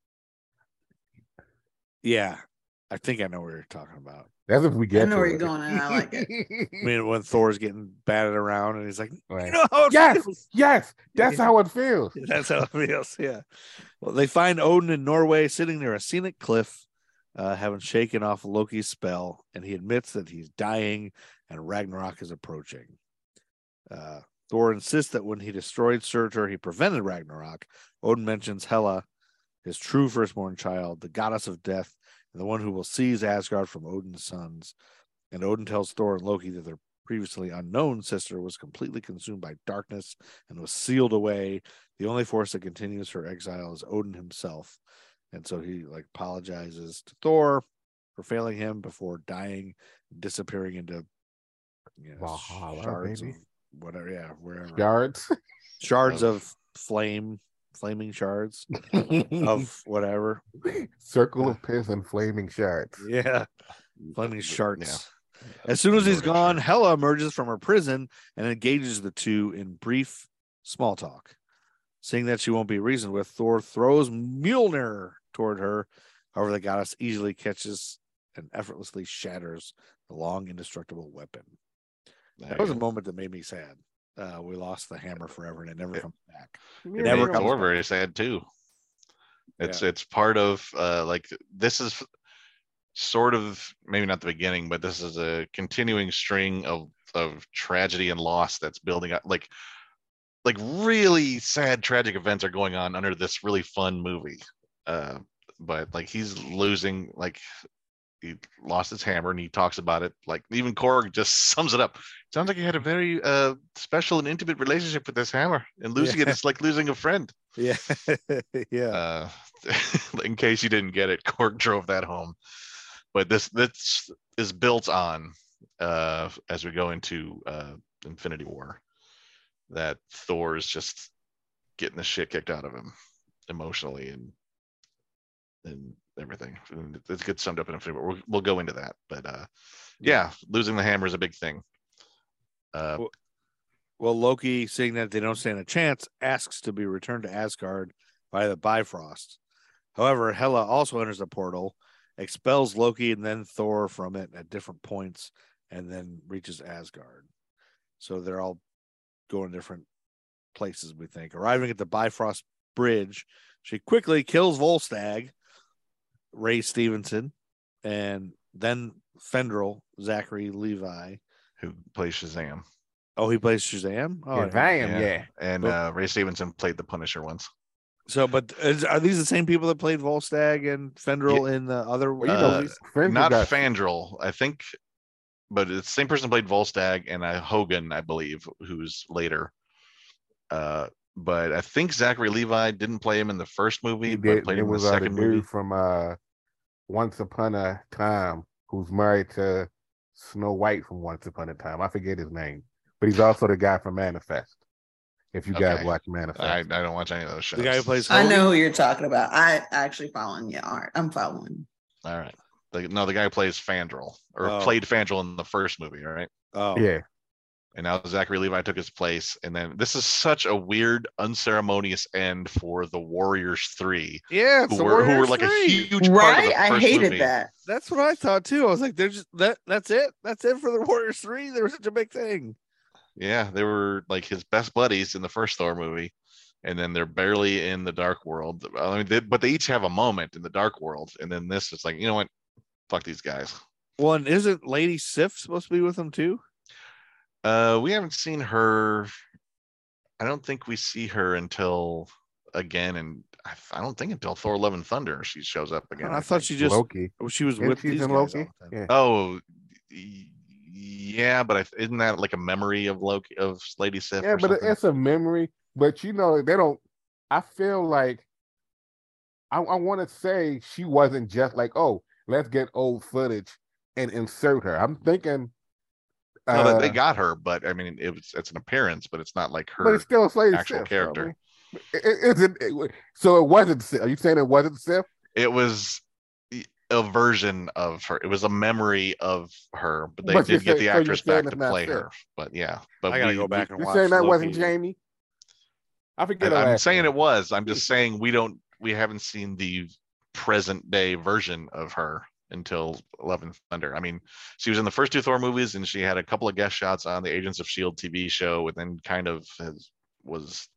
Yeah, I think I know what you're talking about. That's if we get. I know to where you're going, and I like it. I mean, when Thor's getting batted around and he's like, Right. you know how it Yes, feels. yes, that's how it feels. That's how it feels. Yeah. Well, they find Odin in Norway sitting near a scenic cliff, uh, having shaken off Loki's spell, and he admits that he's dying and Ragnarok is approaching. Uh, Thor insists that when he destroyed Surtur, he prevented Ragnarok. Odin mentions Hela, his true firstborn child, the goddess of death, and the one who will seize Asgard from Odin's sons. And Odin tells Thor and Loki that their previously unknown sister was completely consumed by darkness and was sealed away the only force that continues her exile is Odin himself. And so he like apologizes to Thor for failing him before dying, disappearing into you know, Valhalla, shards whatever, yeah, wherever. Shards Of- of flame, flaming shards of whatever. Circle of piss and flaming shards. Yeah. Flaming Yeah. shards. As soon as he's gone. Hela emerges from her prison and engages the two in brief small talk. Seeing that she won't be reasoned with, Thor throws Mjolnir toward her. However, the goddess easily catches and effortlessly shatters the long, indestructible weapon. That was a moment that made me sad. Uh, we lost the hammer forever and it never Yeah. comes back. It never comes Thor back. very sad too. It's it's part of uh like this is sort of maybe not the beginning, but this is a continuing string of of tragedy and loss that's building up. Like like really sad tragic events are going on under this really fun movie. Uh, but like he's losing like he lost his hammer and he talks about it like even Korg just sums it up. Sounds like he had a very uh special and intimate relationship with this hammer and losing it Yeah. is like losing a friend. Yeah. yeah. Uh, in case you didn't get it, Korg drove that home. But this this is built on uh, as we go into uh, Infinity War that Thor is just getting the shit kicked out of him emotionally and and everything. It's good summed up in Infinity War. We'll, we'll go into that, but uh, yeah, losing the hammer is a big thing. Uh, Well, Well, Loki, seeing that they don't stand a chance, asks to be returned to Asgard by the Bifrost. However, Hela also enters the portal, expels Loki and then Thor from it at different points, and then reaches Asgard. So they're all going different places, we think. Arriving at the Bifrost Bridge, she quickly kills Volstagg, Ray Stevenson, and then Fandral, Zachary Levi. who plays Shazam? Oh, he plays Shazam. Oh, I yeah, didn't- Van, yeah. And Well- uh, Ray Stevenson played the Punisher once. So, but is, are these the same people that played Volstagg and Fandral in the other? Well, you Uh, know, movies? Not got- Fandral, I think, but it's the same person played Volstagg and uh, Hogun, I believe, who's later. Uh, but I think Zachary Levi didn't play him in the first movie, He but did. played him in the was uh, the second dude movie. from uh, Once Upon a Time who's married to Snow White from Once Upon a Time. I forget his name, but he's also the guy from Manifest. If you guys Okay. watch Manifest, I don't watch any of those shows. the guy who plays. I know who you're talking about. I actually following your art. I'm following. All right. The, no, the guy who plays Fandral or Oh. played Fandral in the first movie, all right? Oh, yeah, And now Zachary Levi took his place. And then this is such a weird, unceremonious end for the Warriors 3, yeah. It's who the were, who were Warriors like a huge part of Right? the I hated movie. that. That's what I thought too. I was like, "There's just that. That's it. That's it for the Warriors three. They were such a big thing." Yeah, they were like his best buddies in the first Thor movie, and then they're barely in the Dark World. I mean, they, but they each have a moment in the Dark World, and then this is like, you know what? Fuck these guys. Well, and isn't Lady Sif supposed to be with them too? Uh, we haven't seen her. I don't think we see her until again, and I, I don't think until Thor: Love and Thunder she shows up again. I I thought think. she just Loki. she was Isn't with these in guys Loki? all the time. Yeah. Oh, yeah, but I, isn't that like a memory of Loki of Lady Sif? Yeah, but something? it's a memory. But you know, they don't. I feel like I, I want to say she wasn't just like, oh, let's get old footage and insert her. I'm thinking, No, that they uh, got her, but I mean, it was it's an appearance, but it's not like her. but it's still Slade actual Sif, so, I character. mean, it- it- isn't it- so it wasn't. Sif. Are you saying it wasn't Sif? It was a version of her. It was a memory of her, but they But did get saying- the actress saying back to play Sif. her. But yeah, but I gotta we- go back and You're watch. saying that Loki. wasn't Jamie? I forget. her I'm saying it was. I'm just saying we don't. We haven't seen the present day version of her until Love and Thunder. I mean, she was in the first two Thor movies, and she had a couple of guest shots on the Agents of Shield TV show, and then kind of has, was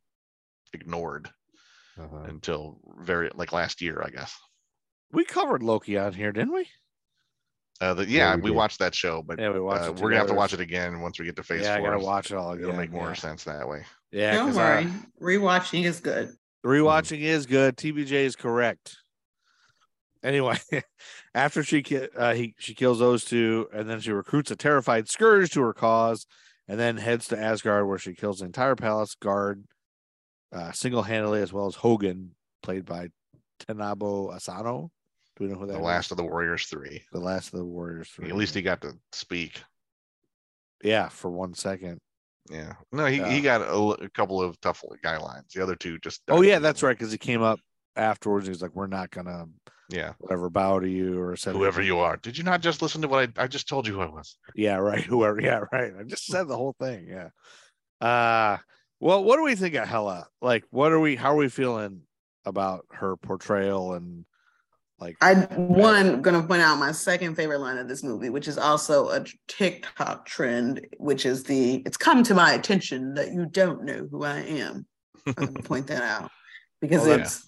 ignored Uh-huh. until very like last year, I guess. We covered Loki on here, didn't we? Uh, the, Yeah, yeah, we we, watched that show, but Yeah, we watched uh, we're gonna have to watch it again once we get to Phase Yeah, I Four. gotta watch it all again. It'll make more yeah. sense that way. Yeah, Don't 'cause, uh, worry. Rewatching is good. Rewatching is good. TBJ is correct. Anyway, after she uh, he she kills those two, and then she recruits a terrified Skurge to her cause, and then heads to Asgard, where she kills the entire palace guard uh, single handedly, as well as Hogun, played by Tadanobu Asano. Do we know who that The last of the Warriors three. the last of the Warriors. Three. At least he got to speak. yeah, for one second. Yeah. No, he, Yeah. he got a couple of tough guy lines. The other two just. Oh yeah, that's right, because he came up afterwards. He's like, "We're not gonna Yeah. whatever bow to you or said Whoever you are. Did you not just listen to what I, I just told you who I was? Yeah, right. Whoever. Yeah, right. I just said the whole thing. Yeah. Uh well, what do we think of Hela? Like, what are we? How are we feeling about her portrayal and like? I one gonna point out my second favorite line of this movie, which is also a TikTok trend, which is the "It's come to my attention that you don't know who I am." I'm gonna point that out because Oh, yeah. it's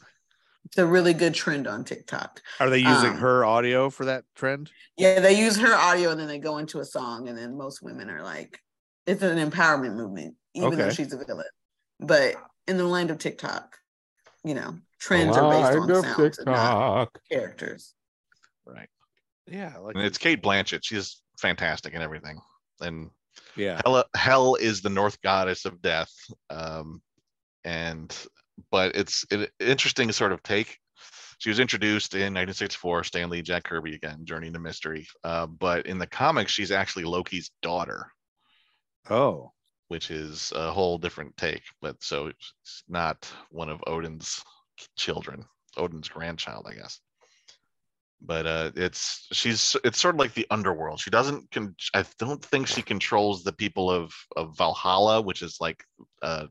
it's a really good trend on TikTok. Are they using um, her audio for that trend? Yeah, they use her audio and then they go into a song, and then most women are like, it's an empowerment movement, even though she's a villain. But in the land of TikTok, you know, trends are based on Line of sounds and not TikTok. characters. Right. Yeah, like And it's Cate Blanchett. She's fantastic and everything. And yeah, Hell, hell is the North goddess of death. Um, and but it's an interesting sort of take. She was introduced in 1964, Stan Lee Jack Kirby again, Journey into Mystery. Uh, but in the comics, she's actually Loki's daughter, Oh, which is a whole different take. But so it's not one of Odin's children, Odin's grandchild, I guess. But uh, it's she's it's sort of like the underworld. She doesn't. Con- I don't think she controls the people of of Valhalla, which is like uh,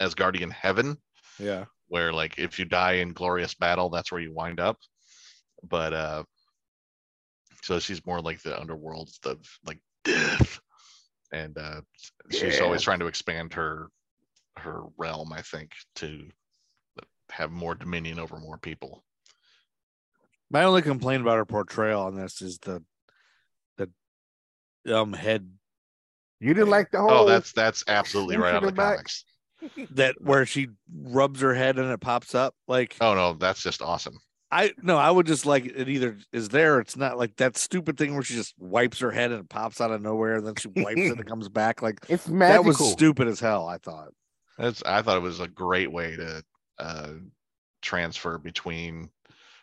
Asgardian heaven yeah. where like if you die in glorious battle that's where you wind up but uh so she's more like the underworld the like death and uh she's always trying to expand her her realm i think to have more dominion over more people My only complaint about her portrayal on this is the the um head You didn't like the whole. oh that's that's absolutely right out of the the back. comics that where she rubs her head and it pops up. Like oh no that's just awesome I no, I would just like it either is there, it's not like that stupid thing where she just wipes her head and it pops out of nowhere, and then she wipes it and it comes back. Like It's that was stupid as hell. I thought. That's I thought it was a great way to uh transfer between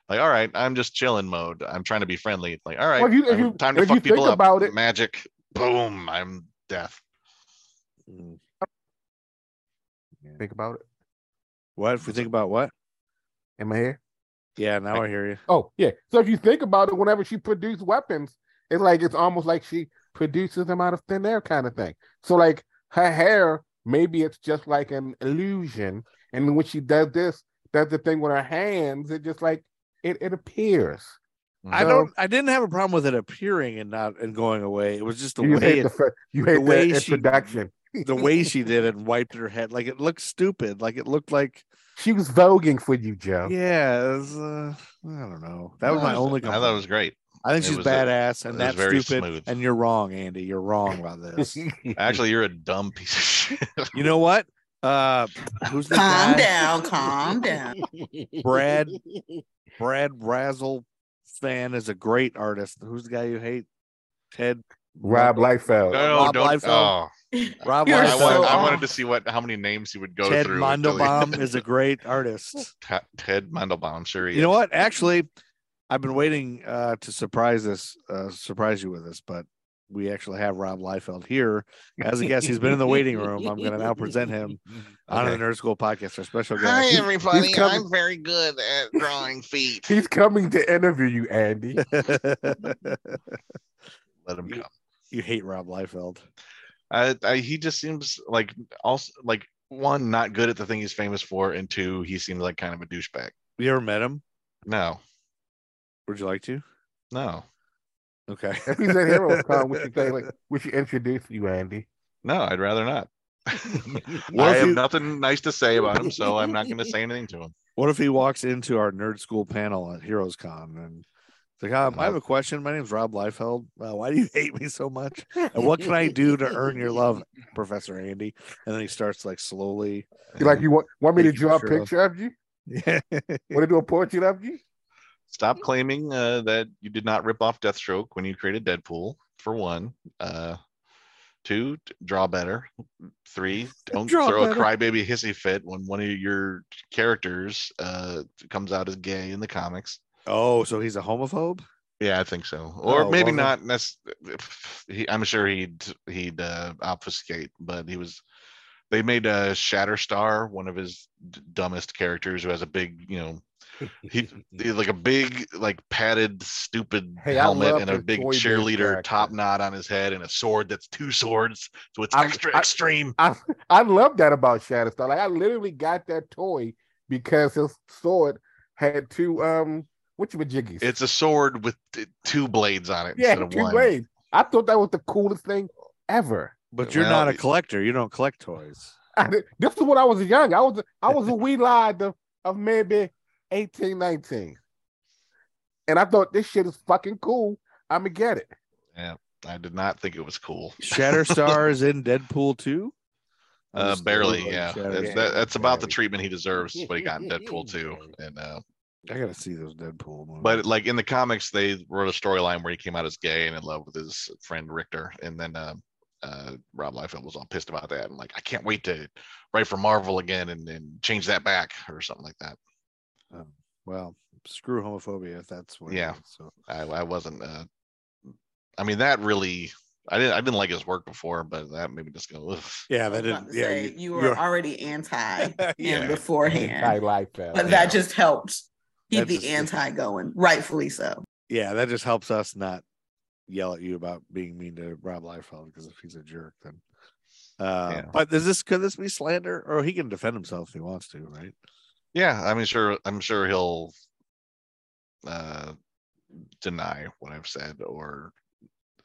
like all right, I'm just chilling mode. I'm trying to be friendly. It's like all right, Well, if you- if you- time to if you fuck people think up. about it- Magic, boom, I'm death. Mm. Think about it. What if we think about what? Am I here? Yeah, now I hear you. Oh, yeah. So if you think about it, whenever she produced weapons, it's like it's almost like she produces them out of thin air kind of thing. So like her hair, maybe it's just like an illusion. And when she does this, does the thing with her hands, it just like it, it appears. I So- don't. I didn't have a problem with it appearing and not and going away. It was just the way it, the you hate way the she- introduction. The way she did it and wiped her head. Like it looked stupid. Like it looked like She was voguing for you, Joe. yeah. Was, uh, I don't know. That was No, my I only. I thought it was great. I think it she's was a- badass and that's very stupid. smooth. And you're wrong, Andy. You're wrong about this. Actually, you're a dumb piece of shit. you know what? Uh, who's the Calm guy? down, calm down. Brad Brad Razzle fan is a great artist. Who's the guy you hate? Ted Rob Liefeld. No, Rob don't. Liefeld. Oh, Rob You're I, Liefeld. wanted, I wanted to see what how many names he would go Ted through. until he- Mandelbaum is a great artist. Te- Ted Mandelbaum, sure. He You know what? Actually, I've been waiting uh, to surprise this, uh, surprise you with this, but we actually have Rob Liefeld here as a guest. He's been in the waiting room. I'm going to now present him on the Okay. Nerdskool podcast, our special guest. Hi guest. everybody. coming- I'm very good at drawing feet. He's coming to interview you, Andy. Let him come. You hate Rob Liefeld. I, I, he just seems like also like one not good at the thing he's famous for, and two he seems like kind of a douchebag. You ever met him? No, Would you like to? no, Okay. If he's at Heroes Con, we should say like we should introduce you, Andy. no. I'd rather not. I have you- nothing nice to say about him, so I'm not going to say anything to him. What if he walks into our Nerdskool panel at Heroes Con and it's like, um, I have a question. My name's Rob Liefeld. Uh, why do you hate me so much? And what can I do to earn your love, Professor Andy? And then he starts like slowly. You like you want want me to draw a picture of you? Yeah. Want to do a portrait of you? Stop claiming uh, that you did not rip off Deathstroke when you created Deadpool. For one, uh, two, draw better. Three, don't Draw throw better. a crybaby hissy fit when one of your characters uh, comes out as gay in the comics. Oh, so he's a homophobe? Yeah, I think so. Or Oh, maybe it? not. He, I'm sure he'd he'd uh, obfuscate, but he was. They made a Shatterstar one of his d- dumbest characters who has a big, you know, he, he's like a big, like padded, stupid Hey, helmet and a big cheerleader top knot on his head and a sword that's two swords, so it's I'm- extra I- extreme. I I love that about Shatterstar. Like I literally got that toy because his sword had two um what you jiggies. It's a sword with two blades on it yeah, instead of two one. blades. I thought that was the coolest thing ever. But you're Well, not a collector. You don't collect toys. I, this is when I was young. I was I was a wee lad of, of maybe 18, 19. And I thought this shit is fucking cool. I'ma get it. Yeah, I did not think it was cool. Shatterstar is in Deadpool 2? Uh, barely, yeah. That's, that, that's about the treatment he deserves. What he got in Deadpool too, and uh, I gotta see those Deadpool movies. but like in the comics, they wrote a storyline where he came out as gay and in love with his friend Rictor, and then uh, uh, Rob Liefeld was all pissed about that and like, I can't wait to write for Marvel again and, and change that back or something like that. Um, well, screw homophobia if that's what. Yeah. is, so I, I wasn't. Uh, I mean, that really, I didn't, I didn't like his work before, but that made me just go, Ugh. yeah, I that didn't. Yeah, say, you, you were you're- already anti Yeah. beforehand, I like that. but Yeah. that just helped keep That the just- anti going, rightfully so. yeah, that just helps us not yell at you about being mean to Rob Liefeld because if he's a jerk, then. Uh, Yeah. But is this could this be slander, or he can defend himself if he wants to, right? yeah. I mean, sure, I'm sure he'll uh, deny what I've said or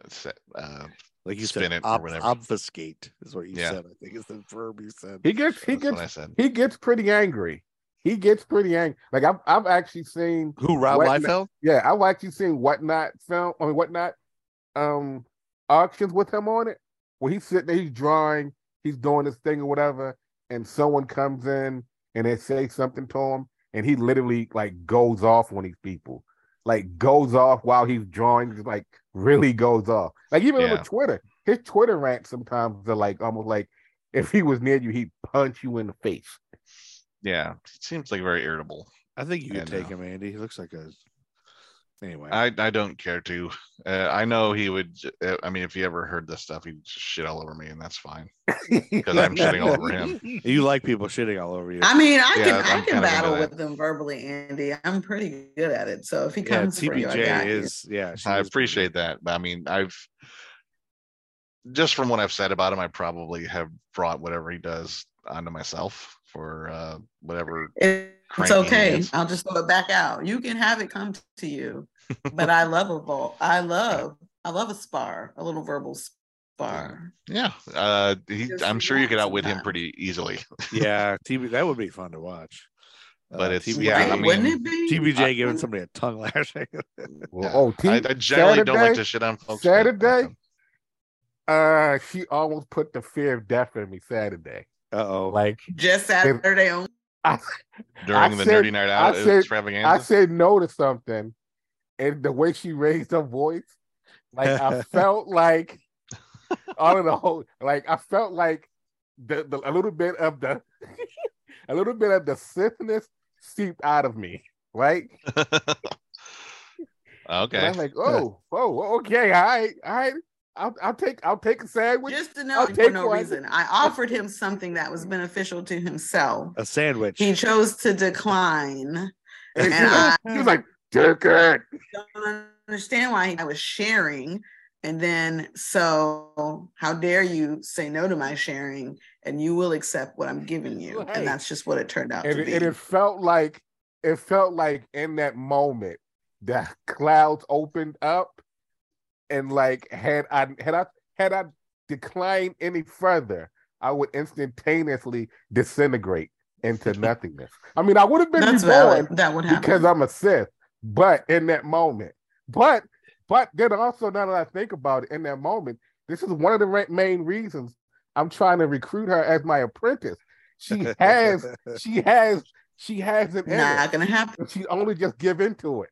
say, uh, Like you Spin said, it or ob- whatever. obfuscate is what you Yeah. said. I think is the verb you said. he gets he that's what I gets said. he gets pretty angry. He gets pretty angry. Like I've I've actually seen Who Rob Liefeld? yeah, I've actually seen whatnot film I mean whatnot um auctions with him on it where he's sitting there, he's drawing, he's doing his thing or whatever, and someone comes in and they say something to him, and he literally like goes off on these people. Like goes off while he's drawing, just like really goes off. Like even Yeah. on Twitter, his Twitter rants sometimes are like almost like if he was near you, he'd punch you in the face. Yeah, it seems like very irritable. I think you could And, take uh, him, Andy. He looks like a. Anyway, I, I don't care to. Uh, I know he would. uh, I mean, if he ever heard this stuff, he'd just shit all over me, and that's fine because I'm shitting all over him. you like people shitting all over you. I mean, I Yeah, can I'm I can battle with them verbally, Andy. I'm pretty good at it. So if he yeah, comes for you, I got TBJ you. is yeah. I appreciate that. But I mean, I've just from what I've said about him, I probably have brought whatever he does onto myself for uh, whatever. It's okay. is. I'll just throw it back out. You can have it come to you. But I love a vol. I love I love a spar, a little verbal spar. Yeah, uh, he, I'm sure you could want outwit him pretty easily. Yeah, TB that would be fun to watch. But it's- TBJ, yeah, I mean, wouldn't it be? TBJ I- giving somebody a tongue lashing. Well, Yeah. oh, T- I, I generally don't like to shit on folks. but- Saturday, uh, she almost put the fear of death in me Saturday. Uh oh. Like Just Saturday only. I, During I the said- nerdy night out I said- extravaganza. I said no to something, and the way she raised her voice, like I felt like all of the whole, like I felt like the, the a little bit of the a little bit of the Sithness seeped out of me, right? And okay. I'm like, oh, oh, okay, all right, all right. I'll, I'll take I'll take a sandwich. Just to know for no one. reason. I offered him something that was beneficial to himself. A sandwich. He chose to decline. And and was, I- she was like, take it. don't understand why I was sharing. And then, so how dare you say no to my sharing and you will accept what I'm giving you? Right. And that's just what it turned out and to it, be. and it felt like it felt like in that moment the clouds opened up and like had I had I had I declined any further, I would instantaneously disintegrate into nothingness. I mean, I would have been that's reborn valid. That would happen. because I'm a Sith, but in that moment, but but then also now that I think about it, in that moment, this is one of the re- main reasons I'm trying to recruit her as my apprentice. She has she has she has an not gonna happen. she only just give into it.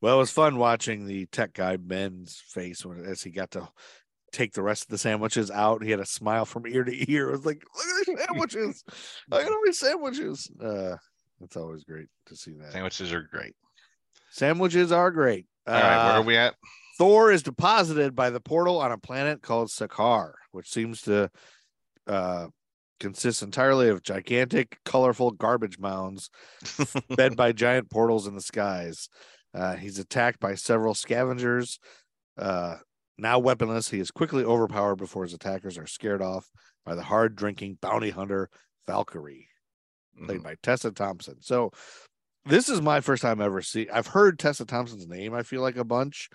Well, it was fun watching the tech guy Ben's face when as he got to take the rest of the sandwiches out. He had a smile from ear to ear. It was like, look at these sandwiches. Look at all these sandwiches. Uh, it's always great to see that. Sandwiches are great. Sandwiches are great. All right, where Uh, are we at? Thor is deposited by the portal on a planet called Sakaar, which seems to uh, consist entirely of gigantic, colorful garbage mounds fed by giant portals in the skies. Uh, he's attacked by several scavengers. Uh, now weaponless, he is quickly overpowered before his attackers are scared off by the hard drinking bounty hunter Valkyrie, played Mhm. by Tessa Thompson. So this is my first time ever see. I've heard Tessa Thompson's name. I feel like a bunch,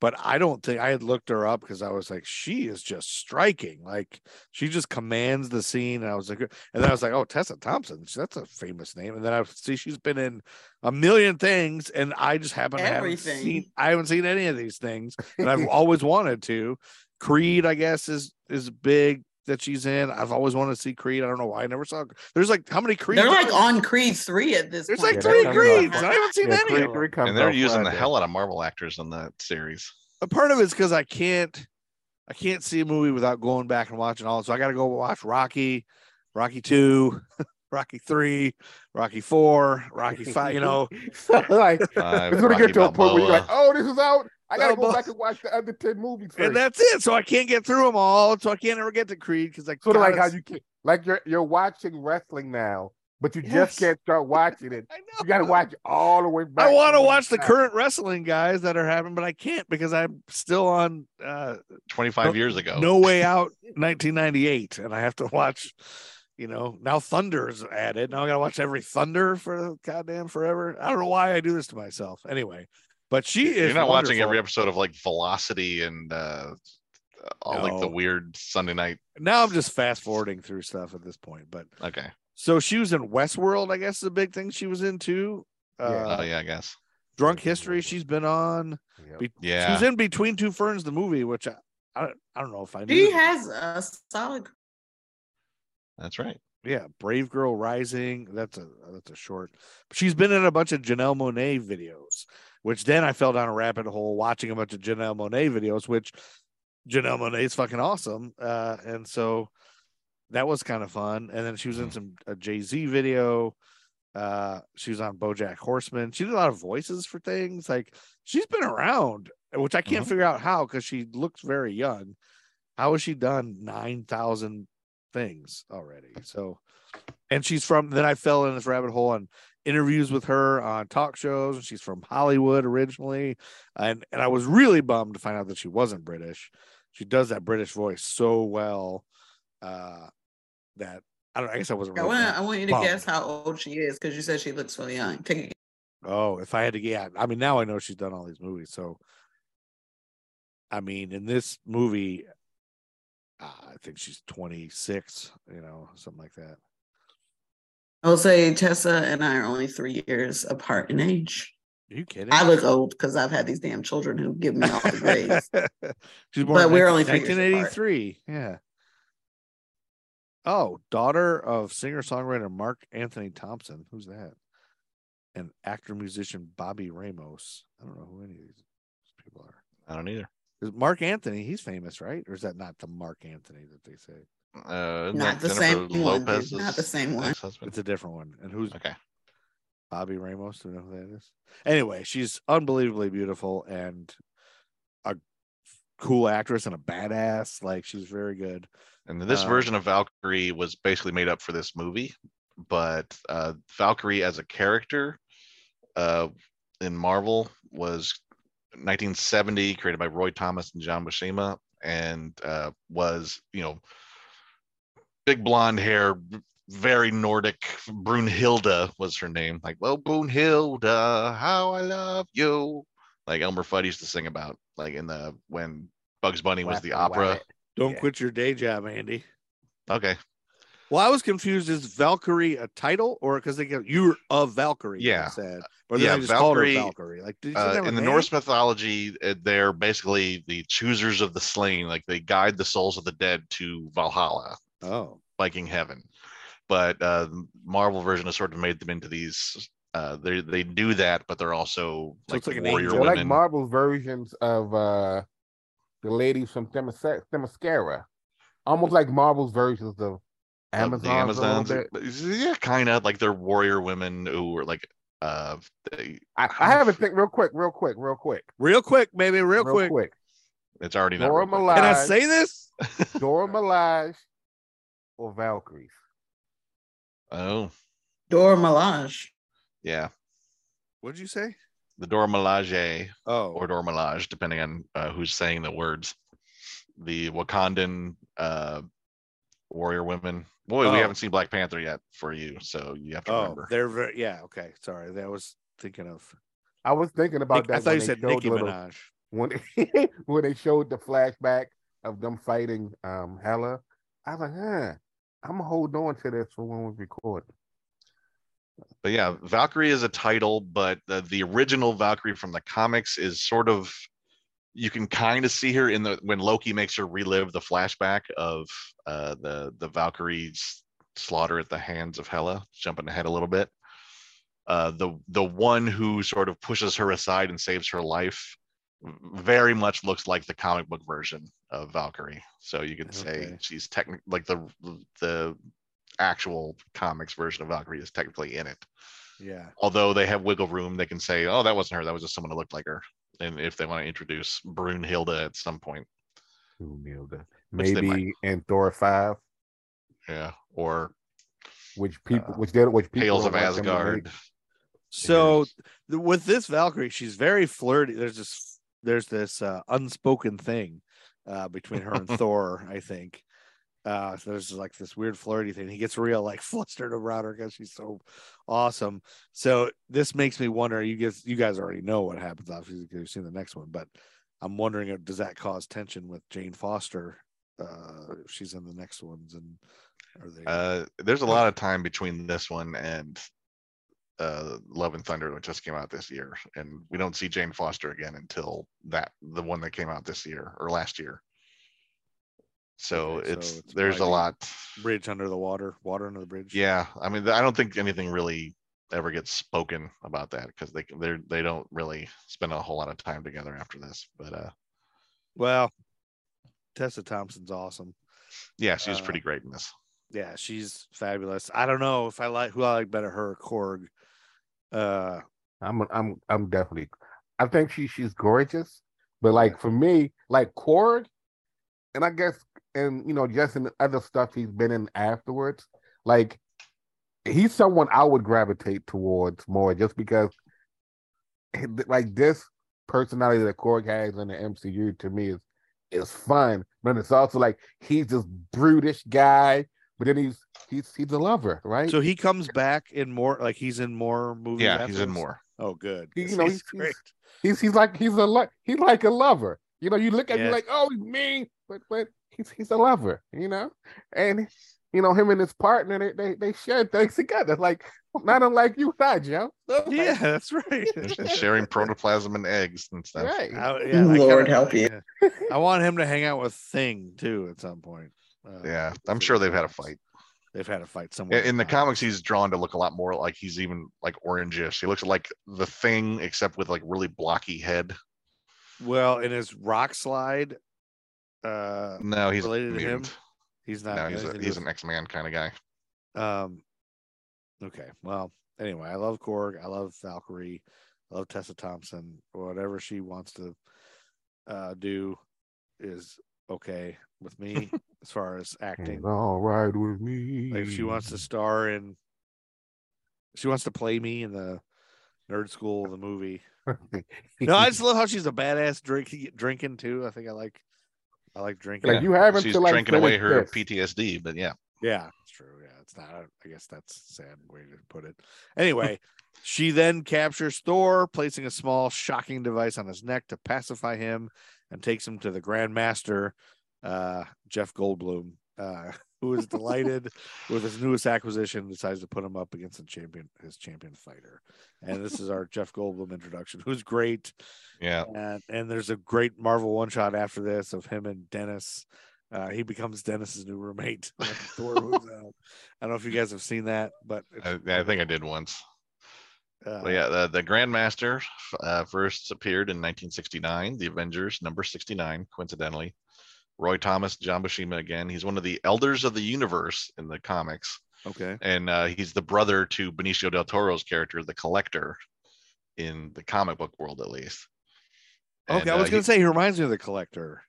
but I don't think I had looked her up because I was like, she is just striking. Like she just commands the scene. And I was like, and then I was like, oh, Tessa Thompson. That's a famous name. And then I see she's been in a million things, and I just happen to haven't seen. I haven't seen any of these things, and I've always wanted to. Creed, I guess, is is big that she's in. I've always wanted to see Creed. I don't know why I never saw. There's like how many Creed? They're like on Creed 3 at this There's point. like Yeah, three that Creeds. I haven't seen Yeah, any. Creed of three And they're using the hell out of Marvel actors in that series. a part of it's because I can't I can't see a movie without going back and watching all. So I got to go watch Rocky, Rocky two, Rocky three, Rocky four, Rocky five. You know, so like Five, it's gonna Rocky get to a point where you're like, oh, this is out. I gotta go Balboa. back and watch the other ten movies. and that's it. So I can't get through them all. So I can't ever get to Creed because I sort of like how you can like you're you're watching wrestling now, but you Yes. just can't start watching it. I know. You gotta watch it all the way back. I want to watch the out. current wrestling guys that are happening, but I can't because I'm still on uh, 25 No- years ago. No Way Out 1998, and I have to watch. You know, now Thunder's added. Now I gotta watch every Thunder for goddamn forever. I don't know why I do this to myself. Anyway, but she is. You're not watching every episode of like Velocity and uh, all like the weird Sunday night. Now I'm just fast forwarding through stuff at this point. But Okay. so she was in Westworld. I guess is a big thing she was in too. Uh, oh yeah, I guess. Drunk History. She's been on. Yep. Be- She Yeah. was in Between Two Ferns, the movie, which I I, don't- I don't know if I knew. She has a solid. That's right. yeah, Brave Girl Rising. That's a that's a short. She's been in a bunch of Janelle Monáe videos, which then I fell down a rabbit hole watching a bunch of Janelle Monáe videos, which Janelle Monáe is fucking awesome. Uh, and so that was kind of fun. And then she was in some a Jay Z video. Uh, she was on BoJack Horseman. She did a lot of voices for things. Like she's been around, which I can't Mhm. figure out how because she looks very young. How has she done nine thousand things already? So, and she's from. Then I fell in this rabbit hole on interviews with her on talk shows. She's from Hollywood originally, and and I was really bummed to find out that she wasn't British. She does that British voice so well uh, that I don't. I guess I wasn't. I want, I want you to bummed. guess how old she is because you said she looks so young. Take Oh, if I had to yeah, I mean now I know she's done all these movies. So I mean, in this movie, uh, I think she's 26, you know, something like that. I'll say Tessa and I are only three years apart in age. Are you kidding? I look old because I've had these damn children who give me all the grades. she's born But in we're only three 1983. Yeah. Oh, daughter of singer songwriter Mark Anthony Thompson. Who's that? And actor musician Bobby Ramos. I don't know who any of these people are. I don't either. Is Mark Anthony, he's famous, right? Or is that not the Mark Anthony that they say? Uh, isn't Not that the same Jennifer one, dude. Lopez's Not the same one. ex-husband? It's a different one. And who's Okay. Bobby Ramos? Do you know who that is? Anyway, she's unbelievably beautiful and a cool actress and a badass. Like she's very good. And this Uh, version of Valkyrie was basically made up for this movie, but uh, Valkyrie as a character uh, in Marvel was 1970, created by Roy Thomas and John Buscema, and uh, was you know big blonde hair, very Nordic. Brunhilde was her name. Like, well, Brunhilde, how I love you. Like Elmer Fudd used to sing about, like in the when Bugs Bunny was the opera. Don't Yeah. quit your day job, Andy. Okay. Well, I was confused. Is Valkyrie a title or because they go, you're a Valkyrie? they Yeah. Said, or Yeah, they just called her Valkyrie, Valkyrie. Like, did she uh, in the name? Norse mythology, uh, they're basically the choosers of the slain. Like they guide the souls of the dead to Valhalla, Oh, Viking heaven. But uh, Marvel version has sort of made them into these. Uh, they they do that, but they're also So like, it's like warrior angel. They're women. like Marvel's versions of uh the ladies from Themyscira, Themyscira. almost like Marvel's versions of of Amazon. the Amazons, yeah, kind of like they're warrior women who are like uh, they, I, I have a think real quick, real quick, real quick, real quick, maybe real, real quick. quick. it's already not. Dora real quick. Can I say this? Dora Milaje, or Valkyries? Oh, Dora Milaje. yeah, What'd you say? the Dora Milaje Oh, or Dora Milaje, depending on uh, who's saying the words. The Wakandan uh, warrior women. Boy, Oh. we haven't seen Black Panther yet for you, so you have to oh, remember. they're very yeah. Okay, sorry. That was thinking of. I was thinking about Nick- that. I thought you said showed Nicki little- Minaj. when when they showed the flashback of them fighting um Hela, I was like, huh, I'm gonna hold on to this for when we record. But yeah, Valkyrie is a title, but the, the original Valkyrie from the comics is sort of you can kind of see her in the when Loki makes her relive the flashback of uh, the the Valkyrie's slaughter at the hands of Hela. Jumping ahead a little bit, uh, the the one who sort of pushes her aside and saves her life very much looks like the comic book version of Valkyrie. So you could say Okay. she's technically like the the actual comics version of Valkyrie is technically in it Yeah. although they have wiggle room, they can say, "Oh, that wasn't her. That was just someone who looked like her." And if they want to introduce Brunhilde at some point, Brunhilde. Which they might. Maybe in Thor five, yeah, or which people, Uh, which they, which people Tales of want them to Asgard. So Yes. with this Valkyrie, she's very flirty. There's this there's this uh, unspoken thing uh, between her and Thor. I think uh, so there's like this weird flirty thing. He gets real like flustered around her because she's so awesome. So this makes me wonder. You guys, you guys already know what happens, obviously, because you've seen the next one. But I'm wondering, if, does that cause tension with Jane Foster? Uh, if she's in the next ones, and are they? Uh, there's a lot of time between this one and uh, Love and Thunder, which just came out this year, and we don't see Jane Foster again until that the one that came out this year or last year. So Okay, so it's it's there's a lot. bridge under the water, water under the bridge. Yeah, I mean, I don't think anything really ever gets spoken about that because they they they don't really spend a whole lot of time together after this. But uh, Well, Tessa Thompson's awesome. yeah, she was Uh, pretty great in this. Yeah, she's fabulous. I don't know if I like who I like better, her or Korg. Uh, I'm I'm I'm definitely. I think she she's gorgeous, but like for me, like Korg, and I guess and you know just in the other stuff he's been in afterwards, like he's someone I would gravitate towards more just because, like this personality that Korg has in the MCU to me is is fun, but it's also like he's this brutish guy, but then he's he's he's a lover, right? so he comes back in more, like he's in more movies. Yeah, he's in more. Oh, good. You 'cause know, he's he's- great. He's he's like he's a lo- he's like a lover. You know, you look at Yeah. him like, oh, he's mean, but but he's he's a lover. You know, and you know him and his partner they they, they share things together. Like not unlike you and I, Joe. Yeah, that's right. Sharing protoplasm and eggs and stuff. right. I- yeah, I Lord kinda- help you. I want him to hang out with Thing too at some point. Uh, Yeah, I'm sure they've had a fight. They've had a fight somewhere. In, in the comics, he's drawn to look a lot more like he's even like orangish. He looks like the thing, except with like really blocky head. Well, in his rock slide, uh, No, he's related to him. He's not. No, he's, a, he's an X Man kind of guy. um. Okay. Well, anyway, I love Korg. I love Valkyrie. I love Tessa Thompson. Whatever she wants to uh, do is okay with me as far as acting. It's all right with me. Like if she wants to star in, she wants to play me in the Nerdskool the movie. No, I just love how she's a badass drinking drinking too. I think I like I like drinking. Like, you haven't She's to, like, drinking away her this. PTSD, but yeah. Yeah, it's true. Yeah, it's not. I guess that's a sad way to put it. Anyway, she then captures Thor, placing a small shocking device on his neck to pacify him, and takes him to the Grand Master, uh, Jeff Goldblum, uh, who is delighted with his newest acquisition. Decides to put him up against the champion, his champion fighter. And this is our Jeff Goldblum introduction, who's great. Yeah. And and there's a great Marvel one shot after this of him and Dennis. Uh, he becomes Dennis's new roommate. Thor moves out. I don't know if you guys have seen that, but I, I think I did once. Uh, But yeah, the, the Grandmaster uh, first appeared in 1969, The Avengers, number 69, coincidentally. Roy Thomas, John Buscema again. He's one of the elders of the universe in the comics. okay. And uh, he's the brother to Benicio del Toro's character, the Collector, in the comic book world, at least. Okay, And, I uh, was he- gonna say he reminds me of the collector.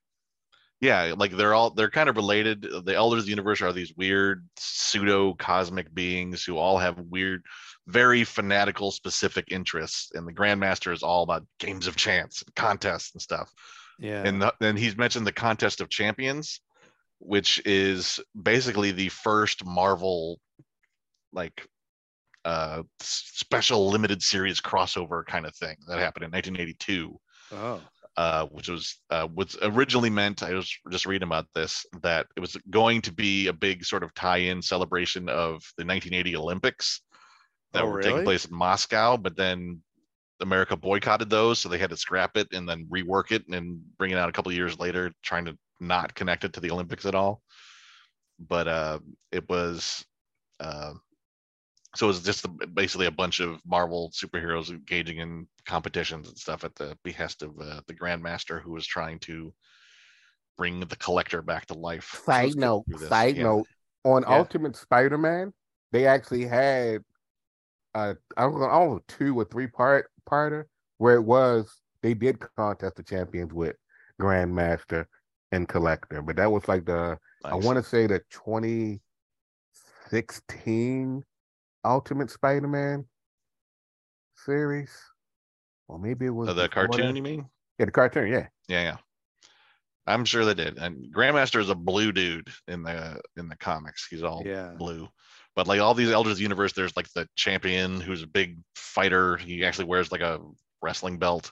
Yeah like they're all they're kind of related the elders of the universe are these weird pseudo cosmic beings who all have weird very fanatical specific interests and the grandmaster is all about games of chance and contests and stuff Yeah. and then he's mentioned the contest of champions which is basically the first marvel like uh special limited series crossover kind of thing that happened in 1982 oh. Uh, which was uh, was originally meant. I was just reading about this that it was going to be a big sort of tie-in celebration of the 1980 Olympics that Oh, were really? taking place in Moscow, but then America boycotted those, so they had to scrap it and then rework it and bring it out a couple of years later, trying to not connect it to the Olympics at all. But uh, it was. Uh, so it was just basically a bunch of Marvel superheroes engaging in competitions and stuff at the behest of uh, the Grandmaster, who was trying to bring the Collector back to life. Side note, side yeah. note, on Yeah. Ultimate Spider-Man, they actually had uh I don't know, I don't know two or three part parter where it was they did contest the champions with Grandmaster and Collector, but that was like the I want to say the 2016 Ultimate Spider-Man series, or maybe it was Uh, the cartoon, that. you mean? Yeah, the cartoon. Yeah, Yeah, yeah. I'm sure they did. And Grandmaster is a blue dude in the in the comics. He's all Yeah. blue. But like all these Elders of the Universe, there's like the champion who's a big fighter. He actually wears like a wrestling belt.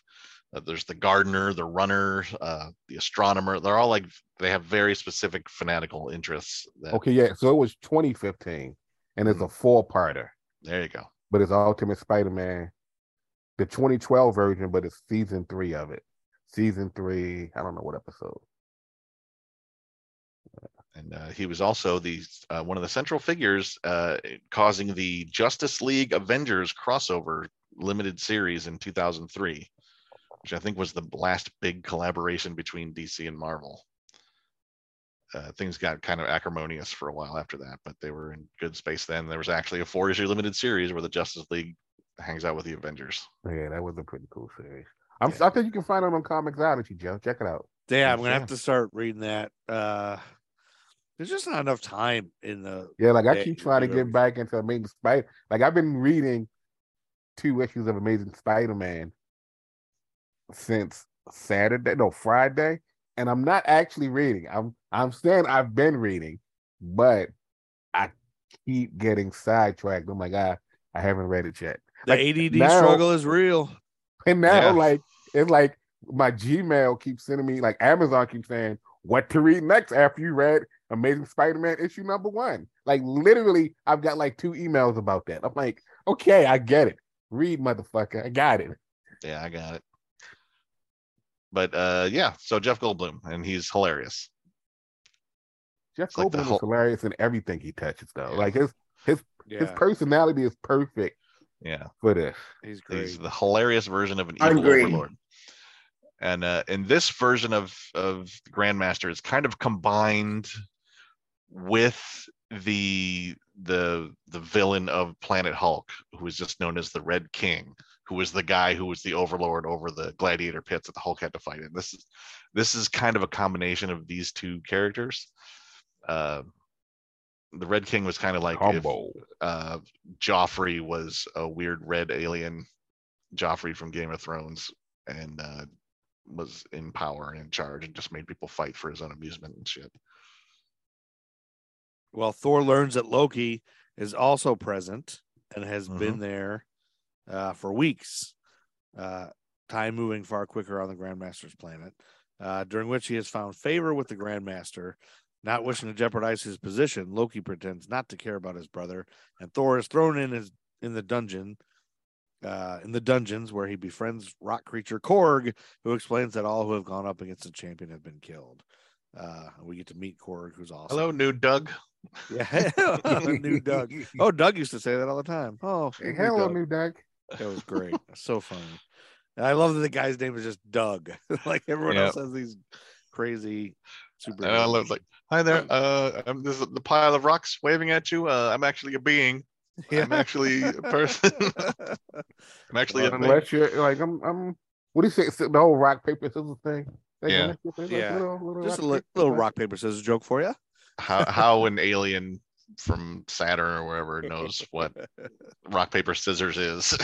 Uh, there's the gardener, the runner, uh, the astronomer. They're all like they have very specific fanatical interests. That, okay, yeah. So it was 2015, and it's a four-parter. There you go. but it's Ultimate Spider-Man, the 2012 version, but it's season three of it. Season three, I don't know what episode. and uh, he was also the uh, one of the central figures uh, causing the Justice League Avengers crossover limited series in 2003, which I think was the last big collaboration between DC and Marvel. Uh, things got kind of acrimonious for a while after that, but they were in good space then. There was actually a four issue limited series where the Justice League hangs out with the Avengers. Yeah, that was a pretty cool series. I'm, I think you can find it on Comixology, Joe. Check it out. Yeah, I'm gonna Yeah. have to start reading that. Uh there's just not enough time in the Yeah, like I keep trying to get back into Amazing Spider. Like I've been reading two issues of Amazing Spider-Man since Saturday, no Friday, and I'm not actually reading. I'm I'm saying I've been reading, but I keep getting sidetracked. Oh my god, I haven't read it yet. the Like, ADD now- struggle is real. And now, Yeah. like, it's like my Gmail keeps sending me, like, Amazon keeps saying, what to read next after you read Amazing Spider Man issue number one. Like, literally, I've got like two emails about that. I'm like, okay, I get it. Read, motherfucker. I got it. Yeah, I got it. But uh, yeah, so Jeff Goldblum, and he's hilarious. Jeff It's like Goldblum whole- is hilarious in everything he touches, though. Like his his his personality is perfect Yeah. for this. he's great. He's the hilarious version of an evil overlord. And uh, in this version of of the Grandmaster, it's kind of combined with the the the villain of Planet Hulk, who is just known as the Red King, who was the guy who was the overlord over the gladiator pits that the Hulk had to fight in. This is this is kind of a combination of these two characters. Uh, the Red King was kind of like if, uh, Joffrey was a weird red alien, Joffrey from Game of Thrones, and uh, was in power and in charge and just made people fight for his own amusement and shit. Well, Thor learns that Loki is also present and has Mm-hmm. been there uh, for weeks, uh, time moving far quicker on the Grandmaster's planet, uh, during which he has found favor with the Grandmaster. Not wishing to jeopardize his position, Loki pretends not to care about his brother, and Thor is thrown in his in the dungeon. Uh, in the dungeons where he befriends rock creature Korg, who explains that all who have gone up against the champion have been killed. Uh, we get to meet Korg, who's awesome. Hello, new Doug. Yeah, new Doug. Oh, Doug used to say that all the time. Oh, Hey, new hello, Doug. new Doug. That was great. so funny. And I love that the guy's name is just Doug. like everyone Yeah. else has these crazy super. And I love like, hi there. Uh, I'm this is the pile of rocks waving at you. Uh, I'm actually a being. I'm actually a person. I'm actually a thing. Unless you're like I'm, I'm. What do you say? The whole rock paper scissors thing. Like, Yeah. like Yeah. little- little just a rock, li- paper, little rock paper scissors joke for you. how how an alien from Saturn or wherever knows what rock paper scissors is.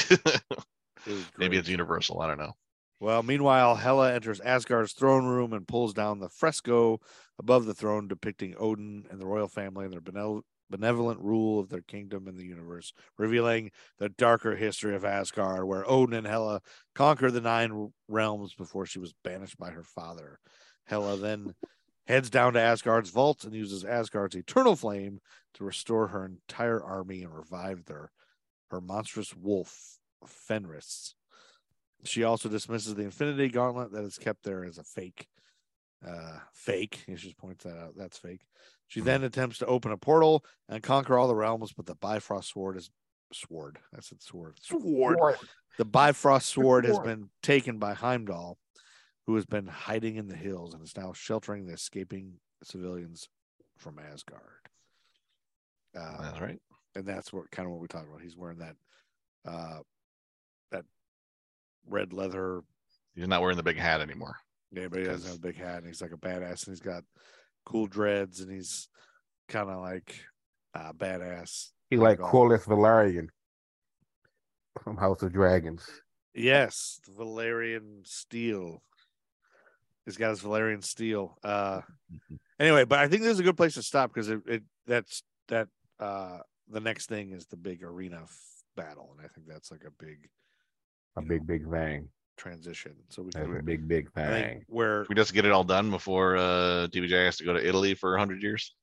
Maybe it's universal. I don't know. Well, meanwhile, Hela enters Asgard's throne room and pulls down the fresco above the throne depicting Odin and the royal family and their benevolent rule of their kingdom in the universe, revealing the darker history of Asgard, where Odin and Hela conquer the nine realms before she was banished by her father. Hela then heads down to Asgard's vault and uses Asgard's eternal flame to restore her entire army and revive their her monstrous wolf Fenris. She also dismisses the Infinity Gauntlet that is kept there as a fake. Uh, fake. She just points that out. That's fake. She then attempts to open a portal and conquer all the realms, but the Bifrost sword is sword. I said sword. Sword. Sword. The Bifrost sword has been taken by Heimdall, who has been hiding in the hills and is now sheltering the escaping civilians from Asgard. Uh, That's right. and that's what kind of what we talked about. He's wearing that uh that red leather. He's not wearing the big hat anymore. Yeah, but he doesn't have a big hat, and he's like a badass, and he's got cool dreads, and he's kind of like uh, badass. He like all- Corlys Velaryon from House of Dragons. Yes, the Valyrian steel. He's got his Valyrian steel. Uh anyway, but I think this is a good place to stop because it, it that's that uh the next thing is the big arena f- battle, and I think that's like a big A big, big thing. transition. So we That's a big, big thing. where we just get it all done before uh, TBJ has to go to Italy for hundred years.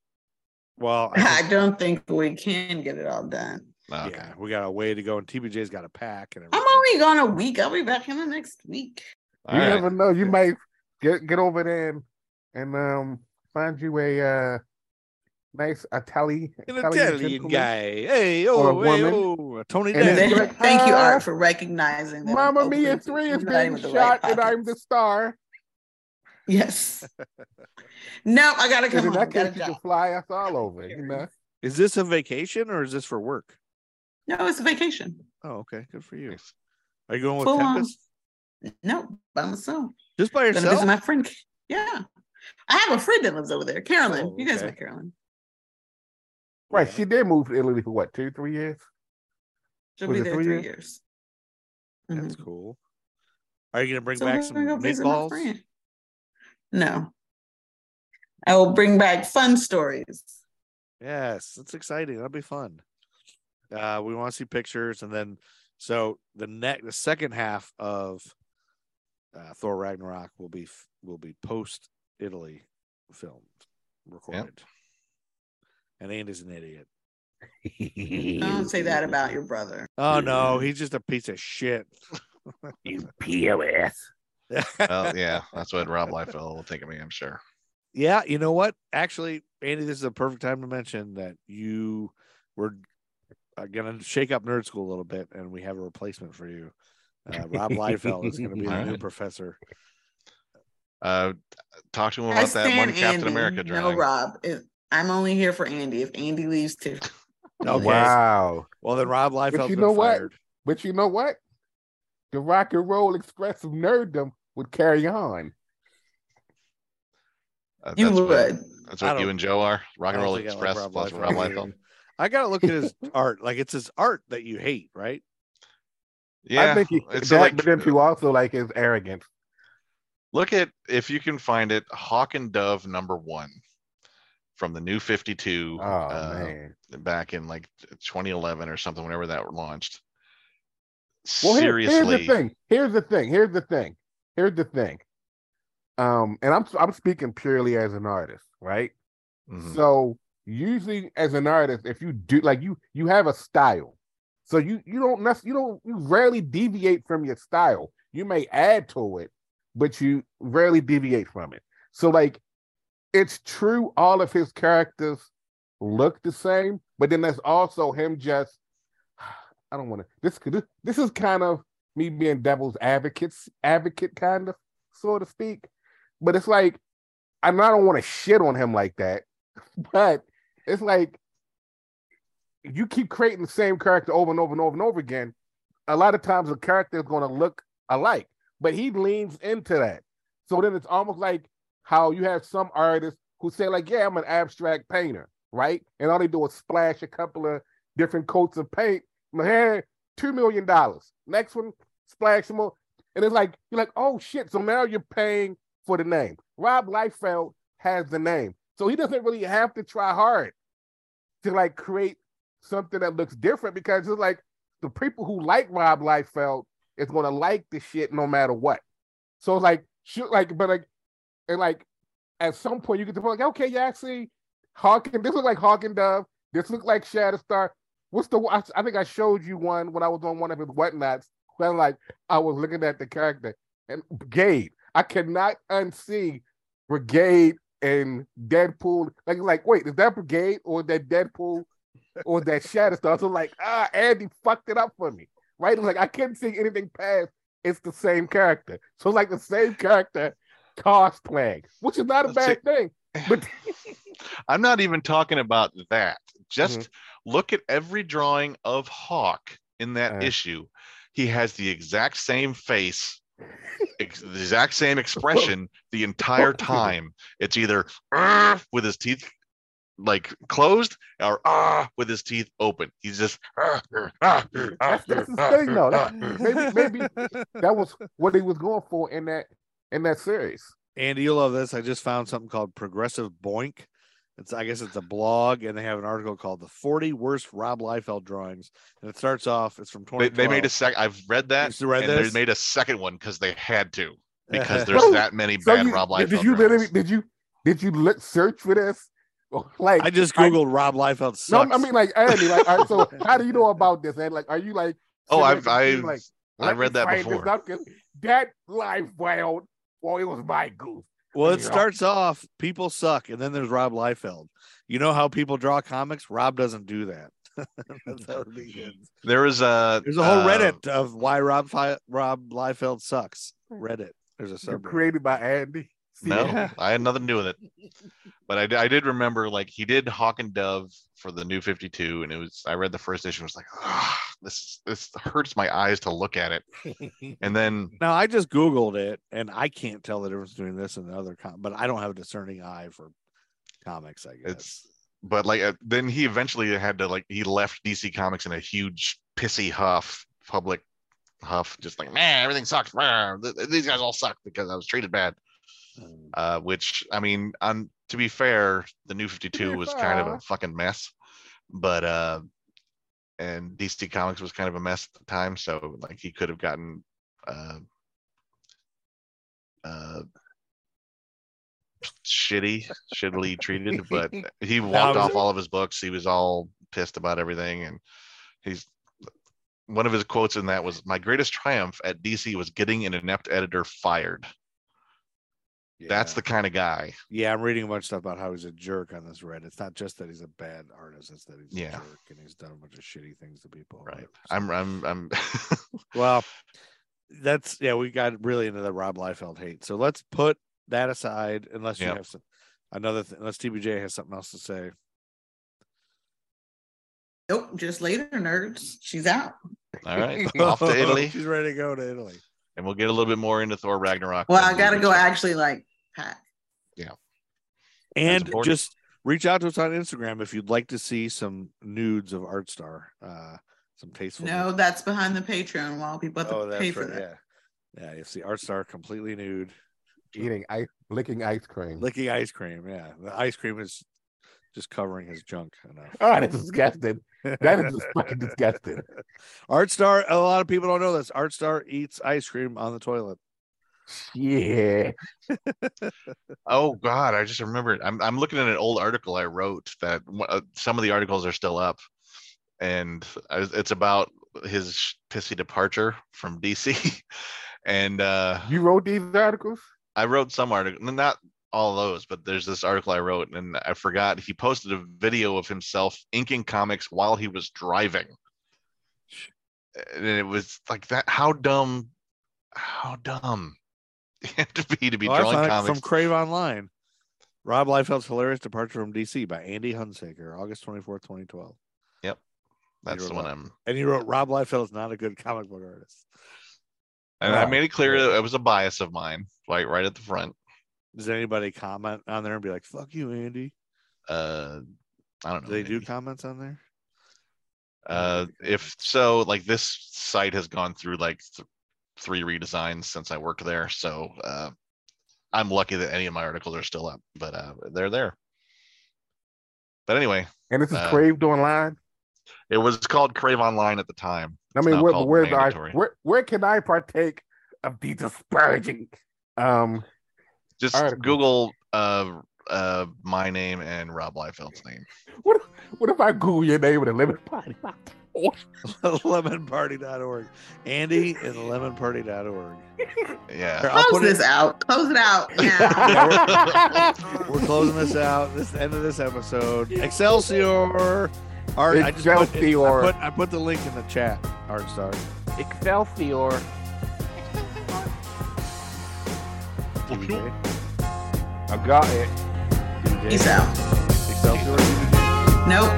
well, I I don't think we can get it all done. Oh, okay. yeah, we got a way to go, and TBJ's got a pack and I'm only gone a week. I'll be back in the next week. All you right. never know. You might get get over there and, and um find you a uh nice Italian An Italian gentleman. guy. Hey, Or a oh, hey, oh, Tony And then Thank, like, thank you, "Ah, Art, for recognizing that. I'm Mamma open Mia three is being shot, right and I'm the star. Yes. no, I gotta And come in home. that Got case, you can fly us all over. You know. Is this a vacation or is this for work? No, it's a vacation. Oh, okay. Good for you. Are you going with Full on. Tempest? No, by myself. Just by Gonna visit yourself? my friend. Yeah. I have a friend that lives over there. Carolyn. Oh, You guys met Carolyn. Right. Yeah. She did move to Italy for what, two, three years? She'll Was be there three three years? years. That's Mhm. cool. Are you gonna bring So back some gonna go meatballs? No. I will bring back fun stories. Yes, that's exciting. That'll be fun. Uh, we want to see pictures, and then so the next, the second half of uh, Thor Ragnarok will be will be post Italy filmed, recorded. And Andy's an idiot. Don't say that about your brother. Oh no, he's just a piece of shit. You POS. Well, yeah, that's what Rob Liefeld will think of me. I'm sure. Yeah, you know what? Actually, Andy, this is a perfect time to mention that you were uh, going to shake up Nerdskool a little bit, and we have a replacement for you. Uh, Rob Liefeld is going to be the new Alright. professor. Uh, talk to him I about that one Captain Andy. America No, drawing. Rob. It, I'm only here for Andy. If Andy leaves too. Okay. Wow. Well, then Rob Liefeld's you been know what? fired. But you know what? The rock and roll expressive nerddom would carry on. Uh, You that's what- would. That's what you and Joe are. Rock and Roll think like Express Rob plus Liefeld Rob. Liefeld. I gotta look at his art. Like it's his art that you hate, right? Yeah, I think he, it's that, like but then too also like his arrogance. look at if you can find it. Hawk and Dove number one from the new Fifty Two. Oh uh, back in like 2011 or something, whenever that launched. Well, here- Seriously, here's the thing. Here's the thing. Here's the thing. Here's the thing. Um, and I'm I'm speaking purely as an artist, right? Mhm. So usually as an artist, if you do like you you have a style. So you you don't nec- you don't you rarely deviate from your style. You may add to it, but you rarely deviate from it. So like it's true all of his characters look the same, but then there's also him just I don't want to this could this, is kind of me being devil's advocates advocate kind of so to speak. But it's like I I don't want to shit on him like that, but it's like you keep creating the same character over and over and over and over again. A lot of times the character is going to look alike, but he leans into that. So then it's almost like how you have some artists who say, like, yeah, I'm an abstract painter, right? And all they do is splash a couple of different coats of paint. My hair, two million dollars. Next one, splash some more. And it's like, you're like, oh shit. So now you're paying for the name. Rob Liefeld has the name. So he doesn't really have to try hard to like create something that looks different because it's like the people who like Rob Liefeld is gonna like the shit no matter what. So like shoot like but like and like at some point you get to like okay yeah I see Hawk and this look like Hawk and Dove this look like Shatterstar what's the I, I think I showed you one when I was on one of his whatnots when like I was looking at the character and Brigade I cannot unsee Brigade and Deadpool like like wait is that Brigade or that Deadpool or that Shatterstar. So like, ah, Andy fucked it up for me, right? Like I couldn't see anything past. It's the same character, so like the same character cosplaying, which is not a Let's bad thing. But I'm not even talking about that. Just Mm-hmm. look at every drawing of Hawk in that Uh. issue. He has the exact same face, ex- the exact same expression the entire time. It's either with his teeth like closed or ah with his teeth open. He's just "Arr, arr, arr, arr, that's, that's the thing, though. That- maybe maybe that was what he was going for in that in that series. Andy, you'll love this. I just found something called Progressive Boink. It's I guess it's a blog, and they have an article called "The 40 Worst Rob Liefeld Drawings," and it starts off. It's from They, they made a sec. I've read that. You read and this? they made a second one because they had to because there's Bro, that many So bad you, Rob did Liefeld you literally drawings. did you did you look search for this? Like I just I- googled Rob Liefeld no, sucks. I mean like Andy, like all right, so how do you know about this? And like, are you like? Oh, I've I've like, I read that before. That life wild. Well, it was my goof. well, it you know. starts off people suck, and then there's Rob Liefeld. You know how people draw comics? Rob doesn't do that. That's how it begins. There a There's a whole uh, Reddit of why Rob Fi- Rob Liefeld sucks. Reddit. There's a You're subreddit. created by Andy. See, No, Yeah. I had nothing to do with it. But I, I did remember like he did Hawk and Dove for the new 52, and it was I read the first issue, and was like, this this hurts my eyes to look at it. And then Now I just Googled it, and I can't tell the difference between this and the other com- but I don't have a discerning eye for comics. I guess. it's but like uh, then he eventually had to like he left DC Comics in a huge pissy huff, public huff, just like man, everything sucks. Rah, th- th- These guys all suck because I was treated bad. Um, Uh, which I mean, on to be fair, the new 52 was kind of a fucking mess, but uh, and DC Comics was kind of a mess at the time, so like he could have gotten uh, uh, shitty, shittily treated, but he walked off all of his books. He was all pissed about everything, and he's one of his quotes in that was, "My greatest triumph at DC was getting an inept editor fired." That's the kind of guy. Yeah, I'm reading a bunch of stuff about how he's a jerk on this Reddit. It's not just that he's a bad artist; it's that he's Yeah. a jerk and he's done a bunch of shitty things to people. Right. I'm I'm I'm well, that's yeah. We got really into the Rob Liefeld hate. So let's put that aside, unless you Yep. have some another. Th- unless TBJ has something else to say. Nope, just later, nerds. She's out. all right. Off to Italy. She's ready to go to Italy. And we'll get a little bit more into Thor Ragnarok. Well, I gotta go return. actually like pack. Yeah. And just reach out to us on Instagram if you'd like to see some nudes of Artstar. Uh, some tasteful. No, nudes. that's behind the Patreon wall. People have to Oh, pay that's for right. that. Yeah. Yeah. You see Artstar completely nude, Eating ice, licking ice cream. licking ice cream. Yeah. The ice cream is just covering his junk enough. Oh, that's disgusting. That is just fucking disgusting. Artstar, a lot of people don't know this. Art Star eats ice cream on the toilet. Yeah. Oh God, I just remembered. I'm I'm looking at an old article I wrote that uh, some of the articles are still up, and I, it's about his pissy departure from DC. and uh, You wrote these articles? I wrote some article, not all those, but there's this article I wrote, and I forgot he posted a video of himself inking comics while he was driving, and it was like that. How dumb? How dumb? You have to be to be I drawing comics. from Crave Online. Rob Liefeld's hilarious departure from DC by Andy Hunsaker, August 24th, 2012. Yep. That's the one. I'm. And he wrote Rob Liefeld is not a good comic book artist. And I made it clear that it was a bias of mine, like right at the front. Does anybody comment on there and be like, fuck you, Andy? Uh, I don't know. Do they do comments on there? Uh, if so, like this site has gone through like th- three redesigns since I worked there, so uh, I'm lucky that any of my articles are still up, but uh, they're there. But anyway, And this is Uh, craved online. it was called Crave Online at the time. I mean, now where, I, where where can I partake of these disparaging? Um, Just articles? Google uh, uh, my name and Rob Liefeld's name. what if, what if I Google your name with a lemon party? lemonparty.org. Andy and lemonparty.org. Yeah. Here, I'll Close put it- this out. Close it out. Yeah, we're, we're closing this out. This is the end of this episode. Excelsior. Art, I just put, Excelsior. I put I put the link in the chat. Art star. Excelsior. TBJ. I got it. TBJ. Peace out. Excelsior. Nope.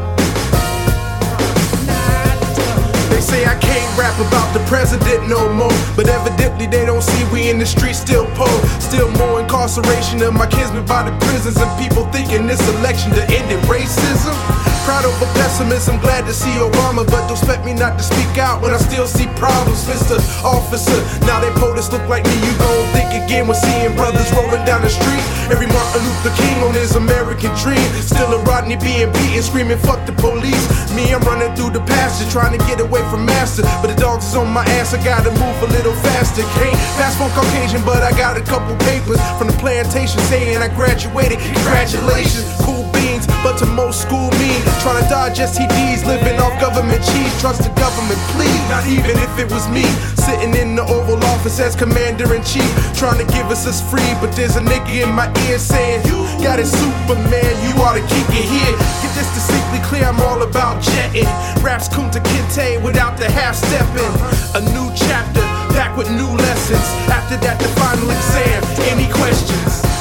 They say I can't rap about the president no more. But evidently they don't see we in the streets still poor. Still more incarceration of my kinsmen by the prisons. And people thinking this election to end it racism. Proud over pessimism, I'm glad to see Obama. But don't expect me not to speak out when I still see problems, Mr. Officer. Now they POTUS look like me, you gon' think again when seeing brothers rolling down the street. Every Martin Luther King on his American dream. Still a Rodney being beaten, screaming, fuck the police. Me, I'm running through the pasture, trying to get away from master. But the dogs is on my ass, I gotta move a little faster. Can't pass for Caucasian, but I got a couple papers from the plantation saying I graduated. Congratulations, cool beans, but to most school mean. Trying to dodge STDs, living off government cheese. Trust the government, please. Not even if it was me, sitting in the Oval Office as commander in chief, trying to give us us free. But there's a nigga in my ear saying, You got it, Superman, you ought to kick it here. Get this distinctly clear, I'm all about jetting. Raps Kunta Kinte without the half stepping. A new chapter, packed with new lessons. After that, the final exam. Any questions?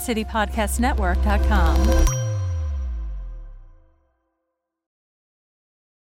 QueenCityPodcastNetwork.com.